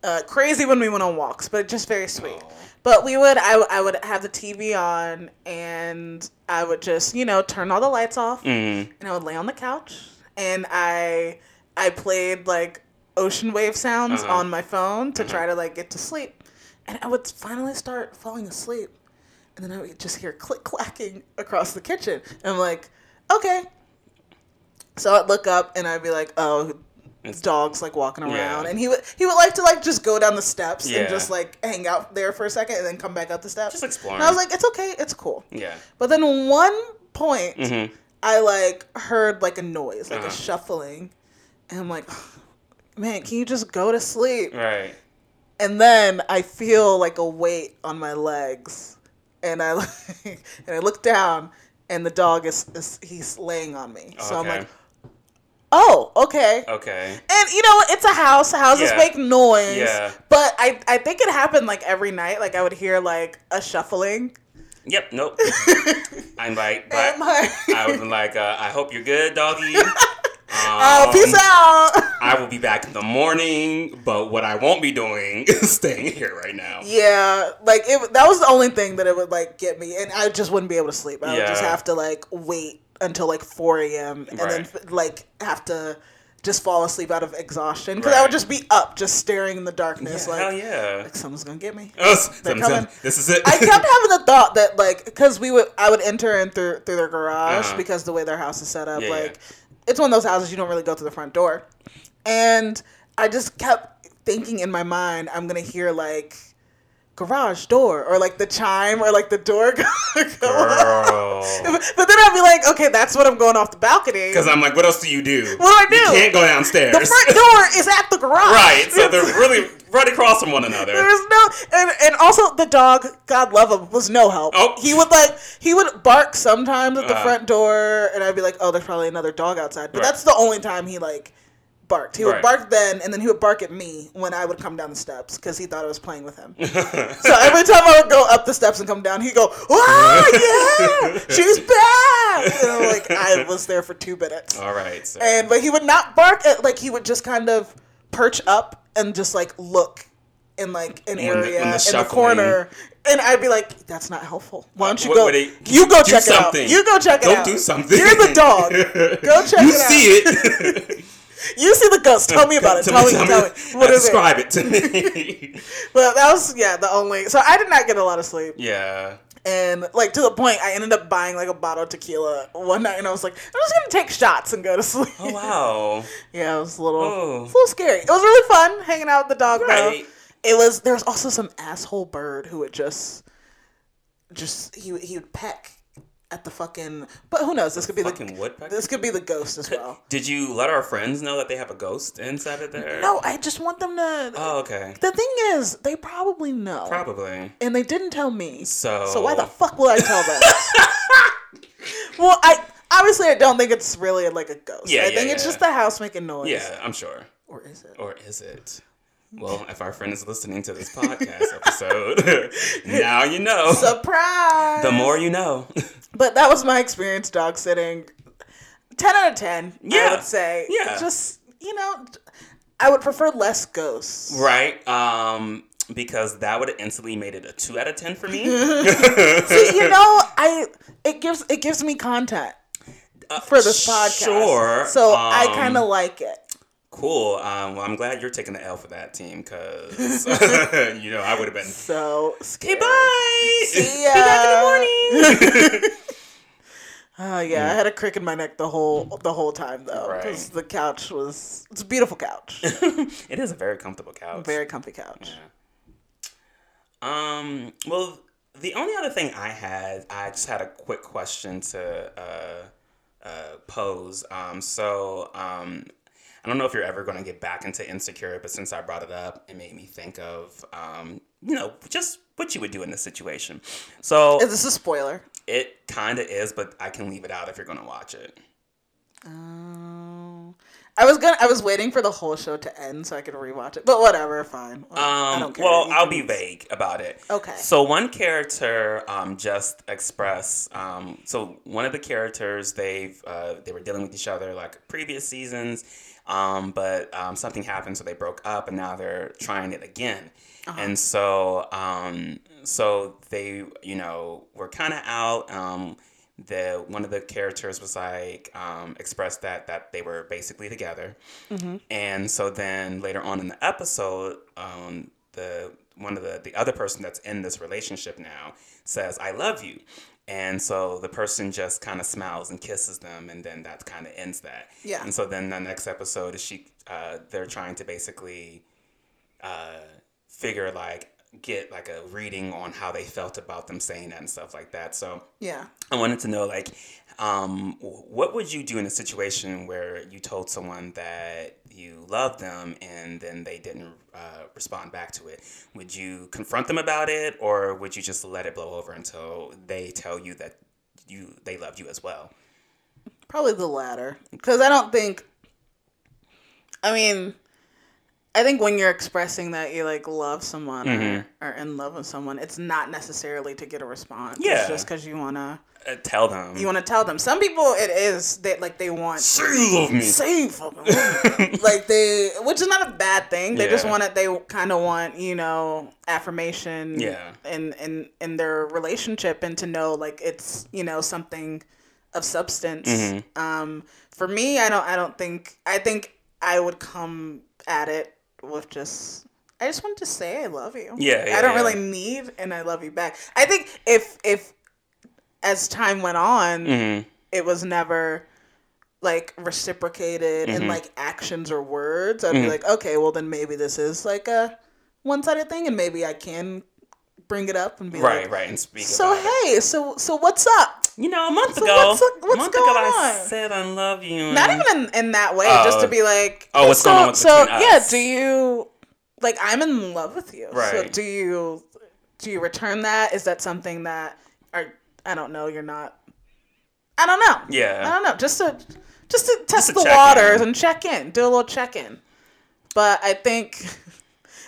Uh, crazy when we went on walks, but just very sweet. Aw. But we would I, I would have the TV on, and I would just you know turn all the lights off, Mm. and I would lay on the couch, and I I played like ocean wave sounds Uh-huh. on my phone to try to like get to sleep, and I would finally start falling asleep, and then I would just hear click clacking across the kitchen, and I'm like, okay. So I'd look up and I'd be like, oh. It's- Dogs like walking Yeah. around, and he would he would like to like just go down the steps Yeah. and just like hang out there for a second, and then come back up the steps. Just exploring. And I was like, it's okay, it's cool. Yeah. But then one point, Mm-hmm. I like heard like a noise, like Uh-huh. a shuffling, and I'm like, man, can you just go to sleep? Right. And then I feel like a weight on my legs, and I and I look down, and the dog is, is he's laying on me. So I'm like, oh, okay. Okay. And you know, it's a house. Houses Yeah. make noise. Yeah. But I, I think it happened like every night. Like I would hear like a shuffling. Yep. Nope. I'm like, but And my, I was like, uh, I hope you're good, doggy. oh, peace out. I will be back in the morning, but what I won't be doing is staying here right now. Yeah, like it. That was the only thing that it would like get me, and I just wouldn't be able to sleep. I would just have to like wait until like 4 a.m. and then like have to just fall asleep out of exhaustion because I would just be up, just staring in the darkness, Yeah, like, hell yeah. like someone's gonna get me. Oh, They're coming. this is it. I kept having the thought that like because we would I would enter in through through their garage Uh-huh. because the way their house is set up Yeah, like yeah. It's one of those houses you don't really go to the front door, and I just kept thinking in my mind I'm gonna hear like garage door or like the chime or like the door go. Girl. But then I'd be like, okay, that's what I'm going off the balcony. Because I'm like, what else do you do? What do I You do? can't go downstairs. the front door is at the garage. right. So they're really right across from one another. There was no, and, and also the dog, God love him, was no help. Oh. He would like, he would bark sometimes at the Uh. front door, and I'd be like, oh, there's probably another dog outside. But Right. that's the only time he like barked. He would Right. bark then, and then he would bark at me when I would come down the steps because he thought I was playing with him. so every time I would go up the steps and come down, he'd go, ah, yeah, she's back. And I'm like, I was there for two minutes. All right. So. And but he would not bark at like he would just kind of perch up and just like look in like an When the- area the in the corner. And I'd be like, "That's not helpful. Why don't you What- go? what they- you go check it out. something. You go check it Don't out. do something. You're the dog. Go check you it out. You see it. You see the ghost. Tell me about it. Tell me. Tell me. What is it? Describe it to me. Well, that was yeah the only. So I did not get a lot of sleep, yeah. and like to the point I ended up buying like a bottle of tequila one night, and I was like, I'm just gonna take shots and go to sleep. Oh wow. Yeah, it was a little, Oh. was a little scary. It was really fun hanging out with the dog. Right. Though. It was. There was also some asshole bird who would just, just he he would peck at the fucking. But who knows? This could be Fucking the woodpecker. this could be the ghost as well. Did you let our friends know that they have a ghost inside of there? No, I just want them to. Oh, okay. The thing is, they probably know, Probably. and they didn't tell me. So. So why the fuck will I tell them? well, I obviously I don't think it's really like a ghost. Yeah, I yeah, think it's yeah. just the house making noise. Yeah, I'm sure. Or is it? Or is it? Well, if our friend is listening to this podcast episode, now you know. Surprise! the more you know. But that was my experience dog sitting. 10 out of 10, I would say. Yeah. Just, you know, I would prefer less ghosts. right? Um, because that would have instantly made it a two out of ten for me. See, you know, I it gives it gives me content for this podcast. Sure. So I um, kind of like it. Cool. Um, well, I'm glad you're taking the L for that team because you know I would have been. So scary. Bye. See ya. Be back in the morning. Oh yeah, I had a crick in my neck the whole the whole time though, Right. because the couch was it's a beautiful couch, it is a very comfortable couch. very comfy couch. Yeah. Um. Well, the only other thing I had, I just had a quick question to uh, uh, pose. Um. So, um, I don't know if you're ever going to get back into insecure, but since I brought it up, it made me think of, um, you know, just what you would do in this situation. So Is this a spoiler? it kind of is, but I can leave it out if you're going to watch it. Oh. I was gonna. I was waiting for the whole show to end so I could rewatch it. But whatever, fine. Um, well, I'll be vague about it. Okay. So one character um, just express. Um, so one of the characters they've uh, they were dealing with each other like previous seasons, um, but um, something happened, so they broke up, and now they're trying it again. And so um, so they you know were kind of out. Um, the one of the characters was like um, expressed that that they were basically together, and so then later on in the episode, um, the one of the the other person that's in this relationship now says, "I love you," and so the person just kind of smiles and kisses them, and then that kind of ends that. Yeah. And so then the next episode is she uh, they're trying to basically uh, figure like get like a reading on how they felt about them saying that and stuff like that. So Yeah. I wanted to know, like, um, what would you do in a situation where you told someone that you love them and then they didn't uh, respond back to it? Would you confront them about it, or would you just let it blow over until they tell you that you they loved you as well? Probably the latter. Because I don't think. I mean, I think when you're expressing that you like love someone or, or in love with someone, it's not necessarily to get a response. Yeah. It's just because you wanna tell them. you wanna tell them. Some people it is that like they want Say you love me. say you fucking love me. like they, which is not a bad thing. They just want it. They kind of want you know affirmation. Yeah. In in in their relationship and to know like it's you know something of substance. Mm-hmm. Um, for me, I don't I don't think I think I would come at it with just I just wanted to say I love you. Yeah, yeah, I don't yeah. really need and I love you back. I think if if as time went on, Mm-hmm. it was never like reciprocated Mm-hmm. in like actions or words, I'd be like, okay, well then maybe this is like a one sided thing, and maybe I can bring it up and be Right, like, right, right, and speak so about it. hey, so so what's up? You know, a month So ago, what's- what's month going ago, I said I love you. Not even in, in that way, Oh. just to be like, Oh, what's so, going on with- so between yeah, do you like I'm in love with you? So do you do you return that? Is that something that are I don't know, you're not I don't know. Yeah. I don't know. Just to just to test to the check in. waters and check in. Do a little check in. But I think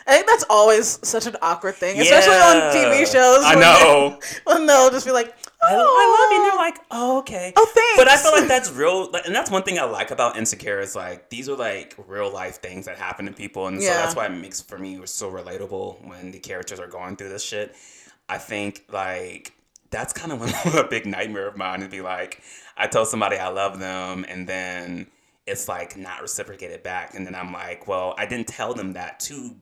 I think that's always such an awkward thing, especially on TV shows. I when know. they- When they'll just be like, oh, I, love you. And they're oh. like, oh, okay. Oh, thanks. But I feel like that's real. Like, and that's one thing I like about Insecure is like, these are like real life things that happen to people. And so that's why it makes for me so relatable when the characters are going through this shit. I think like that's kind of a big nightmare of mine to be like, I tell somebody I love them and then it's like not reciprocated back. And then I'm like, well, I didn't tell them that to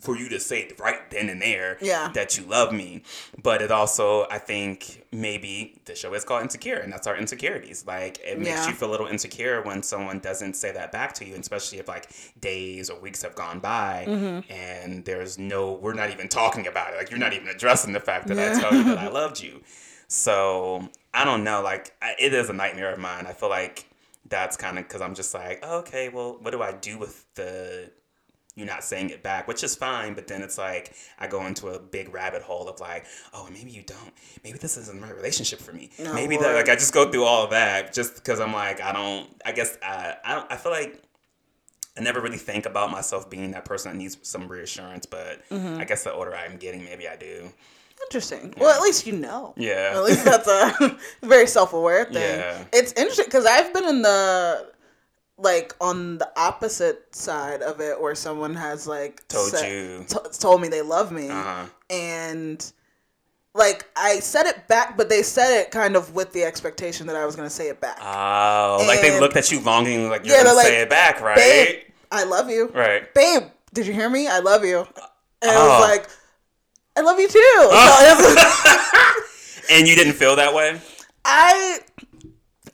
for you to say right then and there Yeah. that you love me. But it also, I think maybe the show is called Insecure, and that's our insecurities. Like it makes Yeah. you feel a little insecure when someone doesn't say that back to you, especially if like days or weeks have gone by Mm-hmm. and there's no, we're not even talking about it. Like you're not even addressing the fact that I told you that I loved you. So I don't know. Like I, it is a nightmare of mine. I feel like that's kind of because I'm just like, okay, well, what do I do with the you not saying it back, which is fine. But then it's like I go into a big rabbit hole of like, oh, maybe you don't. Maybe this isn't the right relationship for me. No, maybe that like I just go through all of that just because I'm like I don't. I guess uh, I don't. I feel like. I never really think about myself being that person that needs some reassurance, but Mm-hmm. I guess the older I'm getting, maybe I do. Interesting. Well, at least you know. Yeah. At least that's a very self-aware thing. Yeah. It's interesting because I've been in the like on the opposite side of it, where someone has like Told said- you. t- told me they love me, Uh-huh. and like I said it back, but they said it kind of with the expectation that I was gonna say it back. Oh, like they looked at you longing, like you're Yeah, gonna they're say it back, right? Babe, I love you. Right. Babe, did you hear me? I love you. And I Oh. was like, I love you too. So it's- And you didn't feel that way? I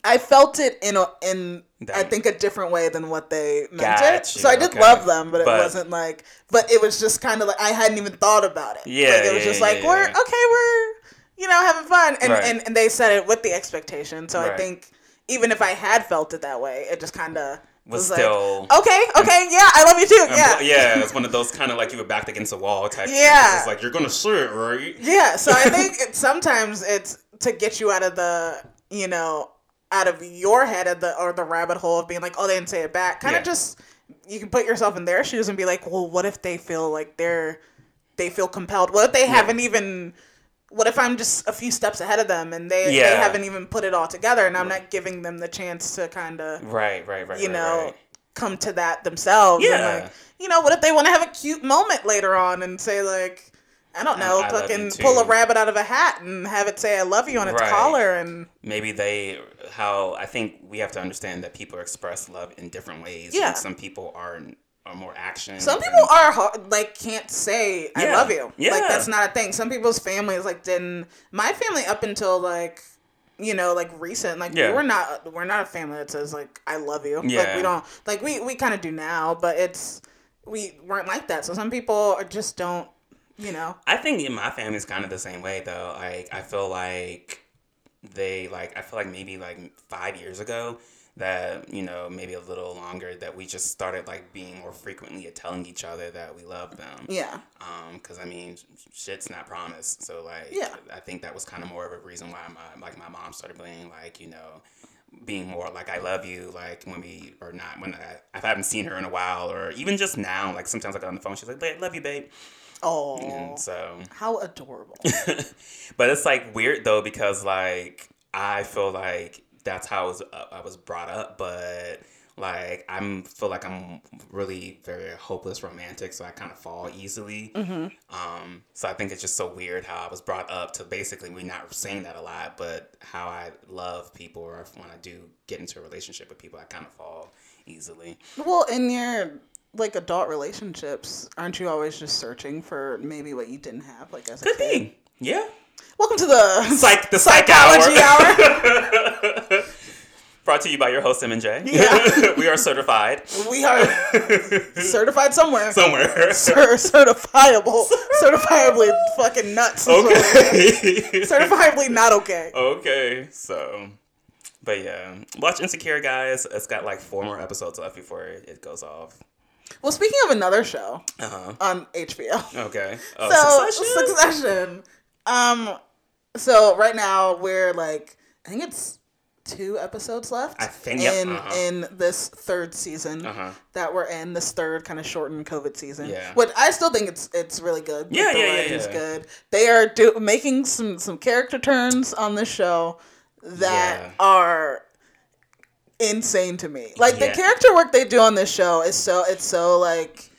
I felt it in a in I think a different way than what they meant Got it. So I did okay. love them, but it wasn't like. But it was just kind of like I hadn't even thought about it. Yeah, like, it was yeah, just yeah, like yeah, we're okay, we're you know having fun, and Right. and, and they said it with the expectation. So I think even if I had felt it that way, it just kind of Was was, still- like okay, okay, yeah, I love you too, yeah, yeah, it's one of those kind of like you were backed against a wall type. Yeah. it's like you're gonna it, right? Yeah, so I think it, sometimes it's to get you out of the, you know, out of your head of the or the rabbit hole of being like, oh, they didn't say it back. Kind Yeah. of just you can put yourself in their shoes and be like, well, what if they feel like they're they feel compelled? What if they haven't even? What if I'm just a few steps ahead of them and they, they haven't even put it all together and I'm not giving them the chance to kind of Right, right, right. you right, know right. come to that themselves and Yeah. like you know what if they want to have a cute moment later on and say like i don't know I fucking pull a rabbit out of a hat and have it say i love you on its Right. collar and maybe they how I think we have to understand that people express love in different ways. Yeah. some people are are more action. some and- people are hard, like can't say i Yeah. love you Yeah. like that's not a thing some people's families like didn't my family up until like you know like recent like Yeah. we're not we're not a family that says like i love you like Yeah. we don't like we we kind of do now but it's we weren't like that so some people are just don't you know I think in my family family's kind of the same way though. Like I feel like they like I feel like maybe like five years ago that you know maybe a little longer that we just started like being more frequently telling each other that we love them. yeah Um, because I mean, shit's not promised. So like, Yeah. I think that was kind of more of a reason why my like my mom started being like, you know, being more like I love you, like when we or not when I, I haven't seen her in a while, or even just now, like sometimes I get on the phone, she's like, "Babe, love you, babe," oh and so. How adorable. but it's like weird though because like I feel like that's how I was, uh, I was brought up, but Like I'm feel like I'm really very hopeless romantic, so I kind of fall easily. Um, so I think it's just so weird how I was brought up to basically we not saying that a lot, but how I love people or when I do get into a relationship with people, I kind of fall easily. Well, in your like adult relationships, aren't you always just searching for maybe what you didn't have, like as a Could be, yeah. Welcome to the Psych, the psych psychology hour. hour. Brought to you by your host M and J. Yeah. we are certified we are certified somewhere. somewhere. Cer- certifiable, certifiably fucking nuts. is what it is. Okay. Certifiably not okay. okay. So, but yeah, watch Insecure, guys. It's got like four more episodes left before it goes off. Well, speaking of another show Uh huh. on HBO, Okay. Oh, so Succession? Succession. Um, so right now we're like, I think it's two episodes left. I think- yep, in uh-huh. in this third season Uh-huh. that we're in, this third kind of shortened COVID season. Yeah. But I still think it's it's really good. Yeah, the yeah, yeah, yeah. good. They are do making some some character turns on this show that Yeah. are insane to me. Like the character work they do on this show is so it's so like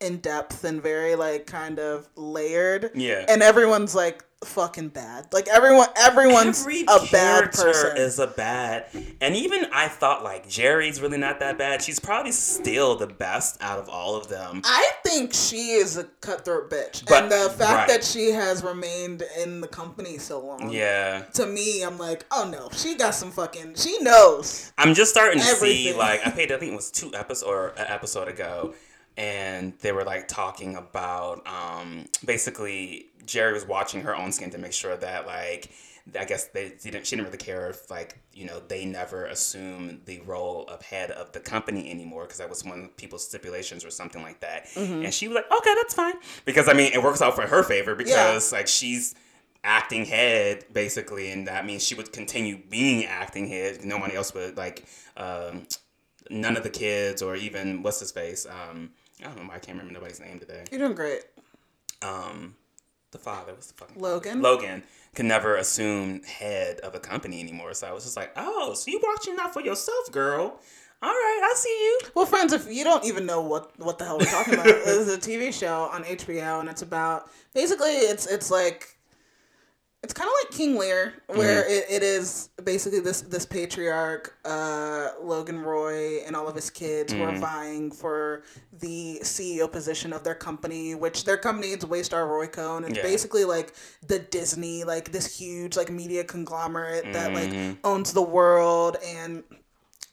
in depth and very like kind of layered. Yeah. And everyone's like fucking bad. Like everyone everyone's Every a bad person. is a bad, and even I thought like Gerri's really not that bad. She's probably still the best out of all of them. I think she is a cutthroat bitch. But- and the fact right. that she has remained in the company so long. Yeah, To me, I'm like, oh no, she got some fucking. She knows. I'm just starting to see like I paid I think it was two episodes or an episode ago, and they were like talking about um basically Gerri was watching her own skin to make sure that like I guess they didn't she didn't really care if like you know they never assume the role of head of the company anymore because that was one of people's stipulations or something like that, and she was like okay that's fine. Because I mean it works out for her favor because like she's acting head basically and that means she would continue being acting head. Nobody else would like um none of the kids or even what's his face? Um i don't know i can't remember nobody's name today. You're doing great. um the father was the fucking Logan? logan can never assume head of a company anymore so i was just like oh so you watching out for yourself girl. All right i see you. Well, friends, if you don't even know what what the hell we're talking about, there's a TV show on HBO, and it's about basically it's it's like it's kind of like King Lear, where Mm-hmm. it, it is basically this this patriarch, uh, Logan Roy, and all of his kids who are Mm-hmm. vying for the CEO position of their company, which their company is Waystar Royco, and it's Yeah. basically like the Disney, like this huge like media conglomerate that like Mm-hmm. owns the world and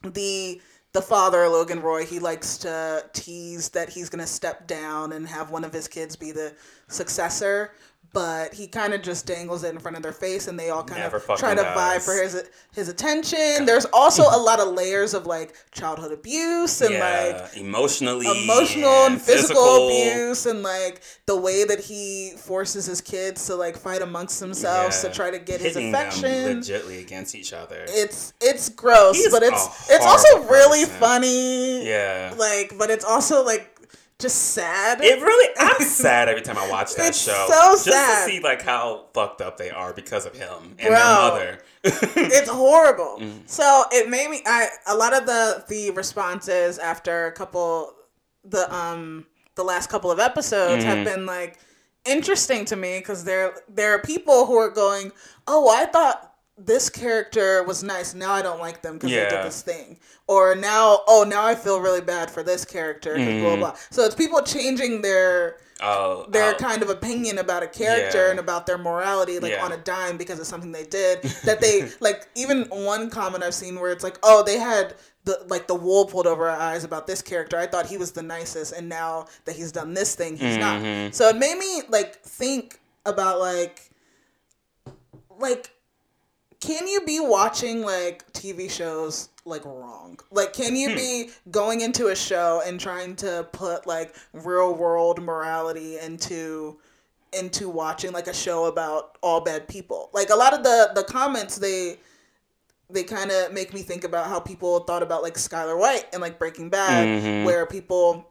the the father Logan Roy he likes to tease that he's gonna step down and have one of his kids be the successor but he kind of just dangles it in front of their face and they all kind Never of try to does. vie for his his attention there's also a lot of layers of like childhood abuse and yeah like emotionally emotional and physical, abuse and like the way that he forces his kids to like fight amongst themselves Yeah. to try to get his Hitting them affection legitly against each other it's it's gross, He's but it's it's also really person. funny. yeah Like, but it's also like just sad. It really, I'm sad every time I watch that It's show. so just sad. to see like how fucked up they are because of him and Bro. their mother. it's horrible. Mm. So it made me. I a lot of the the responses after a couple the um the last couple of episodes have Mm-hmm. been like interesting to me because there there are people who are going, oh, I thought this character was nice. Now I don't like them because they did this thing. Or now, oh, now I feel really bad for this character Mm-hmm. blah. So it's people changing their oh, their oh, kind of opinion about a character Yeah. and about their morality like Yeah. on a dime because of something they did that they like even one comment i've seen where it's like oh they had the like the wool pulled over our eyes about this character i thought he was the nicest and now that he's done this thing he's Mm-hmm. not so it made me like think about like like can you be watching like TV shows like wrong? Like, can you hmm. be going into a show and trying to put like real world morality into into watching like a show about all bad people? Like a lot of the the comments they they kind of make me think about how people thought about like Skyler White and like Breaking Bad, mm-hmm. where people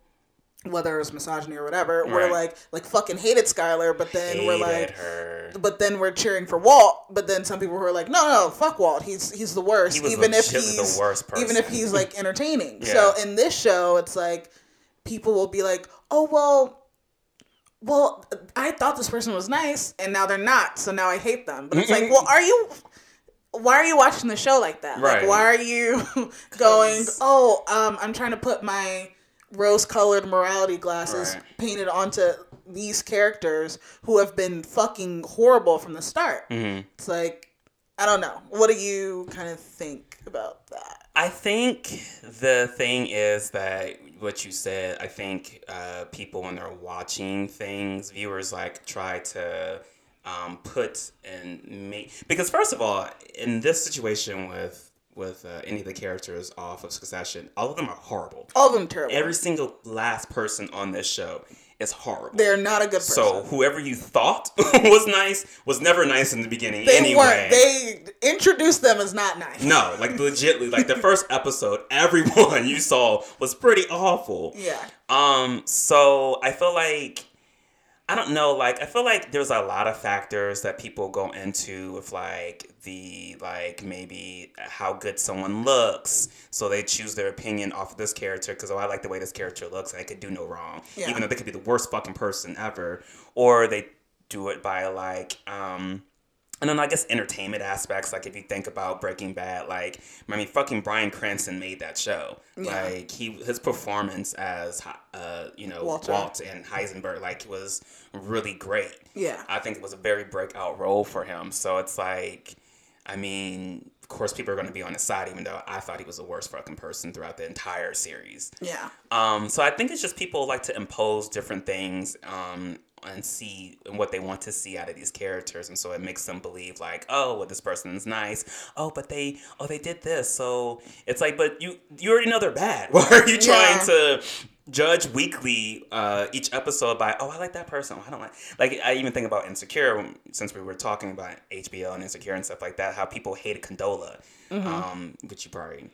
whether it was misogyny or whatever, we're like like fucking hated Skyler, but then we're like her. but then we're cheering for Walt. But then some people who are like, no, no, fuck Walt. He's he's the worst. He even if legitimately the he's worst even if he's like entertaining. Yeah. So in this show, it's like people will be like, oh well. Well, I thought this person was nice, and now they're not. So now I hate them. But it's like, well, are you? Why are you watching the show like that? Right. Like, why are you going, Oh, um, I'm trying to put my rose-colored morality glasses Right. painted onto these characters who have been fucking horrible from the start. Mm-hmm. It's like, I don't know. What do you kind of think about that? I think the thing is that what you said. I think uh, people when they're watching things, viewers like try to um, put and make because first of all, in this situation with with uh, any of the characters off of Succession, all of them are horrible. All of them terrible. Every single last person on this show is horrible. They're not a good person. so whoever you thought was nice was never nice in the beginning. they anyway. weren't. They introduced them as not nice. No, like legitly, like the first episode, everyone you saw was pretty awful. Yeah. Um, so I feel like I don't know, like I feel like there's a lot of factors that people go into with like the like maybe how good someone looks. So they choose their opinion off of this character because oh I like the way this character looks and I could do no wrong. Yeah. Even though they could be the worst fucking person ever. Or they do it by like um and then I guess entertainment aspects, like if you think about Breaking Bad, like I mean, fucking Bryan Cranston made that show. Yeah. Like he, his performance as uh, you know Walter. Walt and Heisenberg, like was really great. Yeah. I think it was a very breakout role for him. So it's like, I mean, of course, people are going to be on his side, even though I thought he was the worst fucking person throughout the entire series. Yeah. Um, so I think it's just people like to impose different things um, and see what they want to see out of these characters, and so it makes them believe like, oh, well, this person's nice. Oh, but they, oh, they did this. So it's like, but you, you already know they're bad. Why are you trying Yeah. to? Judge weekly uh, each episode by oh I like that person oh, I don't like like I even think about Insecure since we were talking about HBO and Insecure and stuff like that how people hated Condola um, which you probably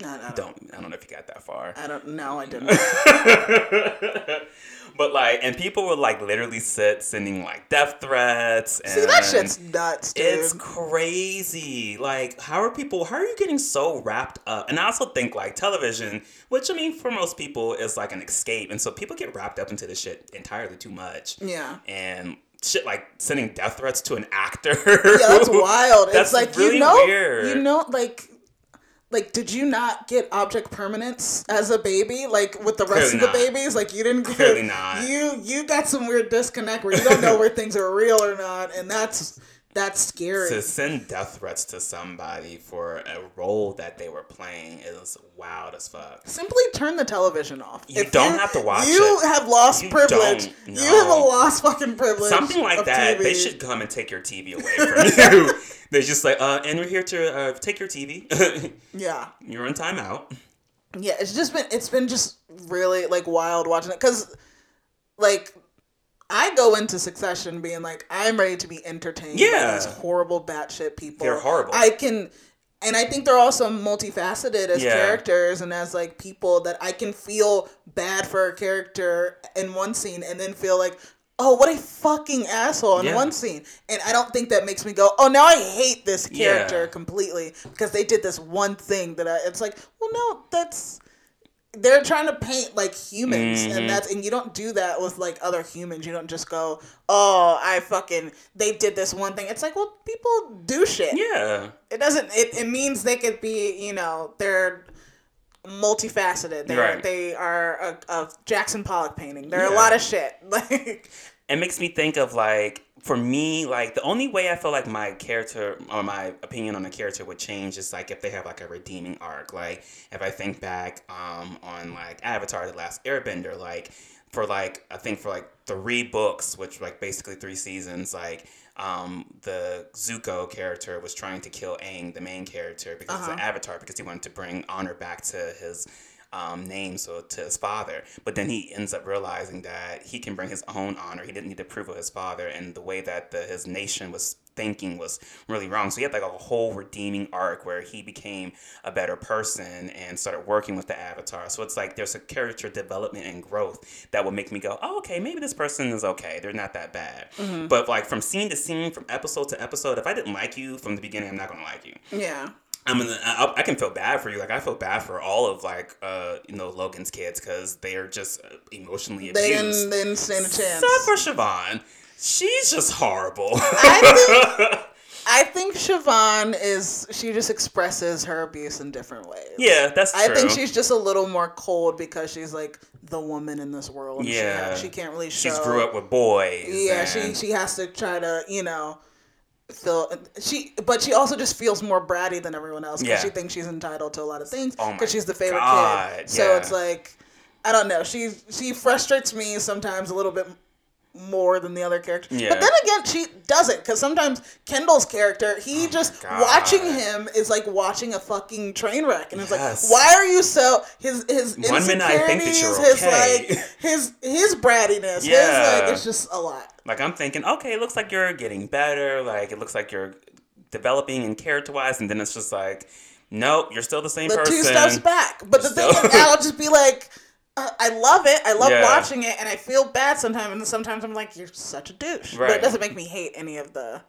No, no, no. don't I don't know if you got that far I don't know. I didn't. but like, and people would like literally sit sending like death threats. And See, that shit's nuts, dude. It's crazy. Like, how are people? How are you getting so wrapped up? And I also think like television, which I mean, for most people, is like an escape, and so people get wrapped up into this shit entirely too much. Yeah. And shit like sending death threats to an actor. yeah, that's wild. That's it's like really you know, weird. you know, like, like, did you not get object permanence as a baby? Like with the rest Clearly of the not. babies, like you didn't. Get, Clearly not. You you got some weird disconnect where you don't know where things are real or not, and that's that's scary. to send death threats to somebody for a role that they were playing is wild as fuck. Simply turn the television off. You don't have to watch You it. have lost You privilege. don't, You have a lost fucking privilege. Something like that. They should come and take your TV away from you. They're just like, uh, and we're here to uh, take your TV. Yeah. You're on timeout. Yeah, it's just been it's been just really like wild watching it because like I go into Succession being like I'm ready to be entertained. Yeah. by these horrible batshit people. They're horrible. I can, and I think they're also multifaceted as Yeah. characters and as like people that I can feel bad for a character in one scene and then feel like. Oh, what a fucking asshole in Yeah. one scene. And I don't think that makes me go, oh, now I hate this character Yeah. completely because they did this one thing that I, it's like, well, no, that's, they're trying to paint like humans Mm-hmm. and that's and you don't do that with like other humans. You don't just go oh i fucking they did this one thing. It's like well people do shit. Yeah. it doesn't it, it means they could be you know they're multifaceted. They're, Right. they are a, a jackson pollock painting. They're a lot of shit. Like It makes me think of like, for me, like the only way I feel like my character or my opinion on a character would change is like if they have like a redeeming arc. Like if I think back um, on like Avatar: The Last Airbender, like for like I think for like three books, which like basically three seasons, like um, the Zuko character was trying to kill Aang, the main character, because he's an avatar, because he wanted to bring honor back to his um, name, so to his father. But then he ends up realizing that he can bring his own honor. He didn't need the approval of his father, and the way that the, his nation was thinking was really wrong. So he had like a whole redeeming arc where he became a better person and started working with the Avatar. So it's like there's a character development and growth that would make me go, oh, okay, maybe this person is okay. They're not that bad. Mm-hmm. But like from scene to scene, from episode to episode, if I didn't like you from the beginning, I'm not gonna like you. Yeah. I mean, I, I can feel bad for you. Like I feel bad for all of like uh you know Logan's kids because they are just uh, emotionally They abused. didn't, they didn't stand a chance. Except for Siobhan, she's just horrible. I think, I think Siobhan is, she just expresses her abuse in different ways. yeah, that's true. I think she's just a little more cold because she's like the woman in this world. Yeah. She, she can't really show. she's grew up with boys. Yeah, she she has to try to you know feel she, but she also just feels more bratty than everyone else because Yeah. she thinks she's entitled to a lot of things Oh because she's the favorite God, kid. So yeah. it's like I don't know. She she frustrates me sometimes a little bit more than the other characters. Yeah. But then again, she doesn't because sometimes Kendall's character, he oh just Oh God. watching him is like watching a fucking train wreck, and it's Yes. like, why are you so his his One minute I think that you're insecurities, his like his his brattiness, his Yeah. like it's just a lot. like I'm thinking, okay, it looks like you're getting better. Like it looks like you're developing and character wise, and then it's just like, nope, you're still the same the person. two steps back. But the thing So- is, I'll just be like, uh, I love it. I love Yeah. watching it, and I feel bad sometimes. And sometimes I'm like, you're such a douche. But it doesn't make me hate any of the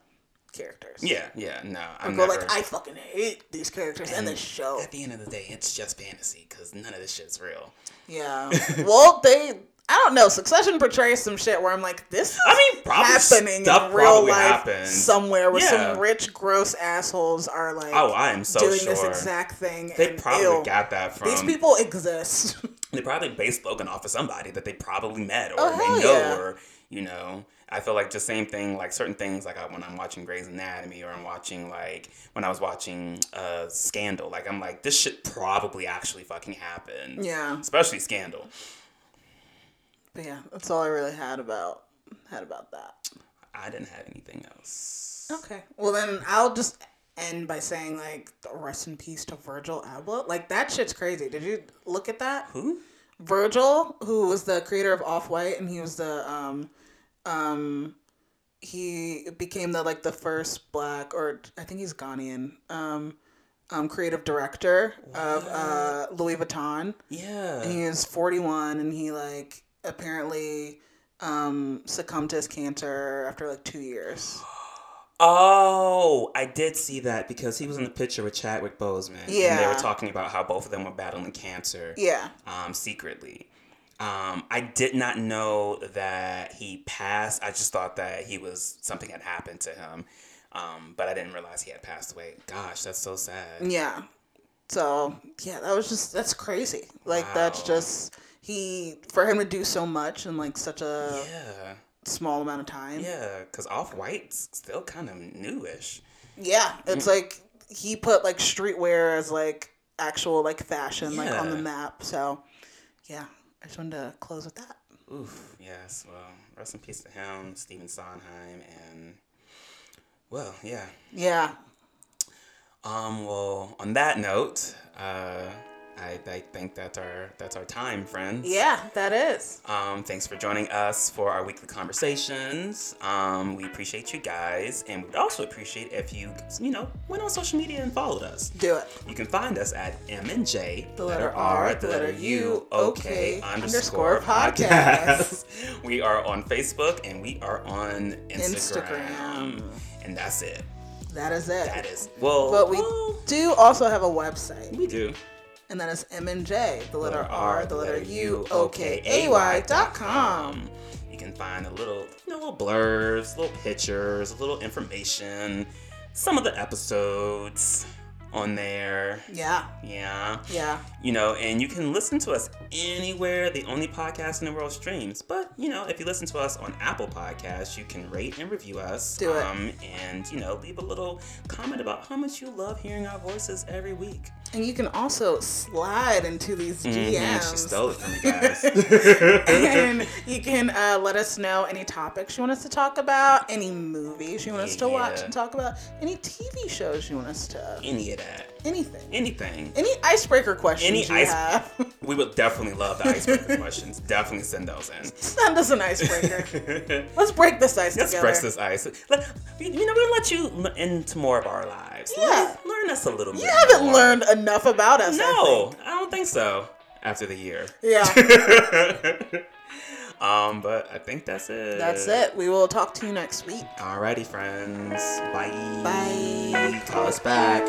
characters. Yeah, yeah, no, I'm go never. like, I fucking hate these characters and this show. At the end of the day, it's just fantasy because none of this shit's real. Yeah. well, they. I don't know. Succession portrays some shit where I'm like, this is I mean, probably happening stuff in real probably life happens. somewhere where Yeah. some rich, gross assholes are like Oh, I am so doing sure. this exact thing. They probably got that from. These people exist. They probably based Logan off of somebody that they probably met or Oh, they know yeah. or you know. I feel like the same thing, like certain things, like I, when I'm watching Grey's Anatomy or I'm watching like when I was watching uh, Scandal, like I'm like this shit probably actually fucking happened. Yeah. Especially Scandal. But yeah, that's all I really had about had about that. I didn't have anything else. Okay. Well then I'll just end by saying like rest in peace to Virgil Abloh. Like that shit's crazy. Did you look at that? Who? Virgil, who was the creator of Off White, and he was the um um he became the like the first black or I think he's Ghanaian um um creative director of uh Louis Vuitton. Yeah. And he was 41 and he like apparently um succumbed to his cancer after like 2 years. Oh, I did see that because he was in the picture with Chadwick Boseman. And they were talking about how both of them were battling cancer. Yeah. um, secretly. Um, I did not know that he passed. I just thought that he was something had happened to him, um, but I didn't realize he had passed away. Gosh, that's so sad. Yeah. So yeah, that was just that's crazy. Like that's just he for him to do so much in like such a Yeah, small amount of time. yeah, because Off White's still kind of newish. Yeah, it's like he put like streetwear as like actual like fashion like on the map. So yeah, I just wanted to close with that. Oof, yes. Well, rest in peace to him, Stephen Sondheim, and well, yeah. Yeah. Um. Well, on that note, uh, I, I think that's our that's our time, friends. Yeah, that is. Um, thanks for joining us for our weekly conversations. Um, we appreciate you guys, and we'd also appreciate if you, you know, went on social media and followed us. Do it. You can find us at M and J, The letter R, the letter U, underscore underscore podcast. we are on Facebook and we are on Instagram, Instagram. and that's it. That is it. That is well, But we well, do also have a website, we do. And that is MNJ, the letter R, the letter U, O K A Y dot com. You can find a little, you know, little blurs, little pictures, a little information, some of the episodes on there. Yeah, Yeah. yeah. You know, and you can listen to us anywhere the only podcast in the world streams. But, you know, if you listen to us on Apple Podcasts, you can rate and review us. Do it. Um, and, you know, leave a little comment about how much you love hearing our voices every week. And you can also slide into these DMs. Mhm, she stole it from you guys. and you can uh, let us know any topics you want us to talk about, any movies you want us to watch and talk about, any TV shows you want us to, Any of that. anything. Anything. Any icebreaker questions Any you ice- have. We would definitely love the icebreaker questions. Definitely send those in. Send us an icebreaker. Let's break this ice together. Let's together. break this ice. Let, you know, we'll let you into more of our lives. Yeah. Learn, learn us a little bit. You haven't more. learned enough about us. I No, I don't think so. After the year. Yeah, um, but I think that's it. that's it. We will talk to you next week. Alrighty, friends. Bye. Bye. Call us back.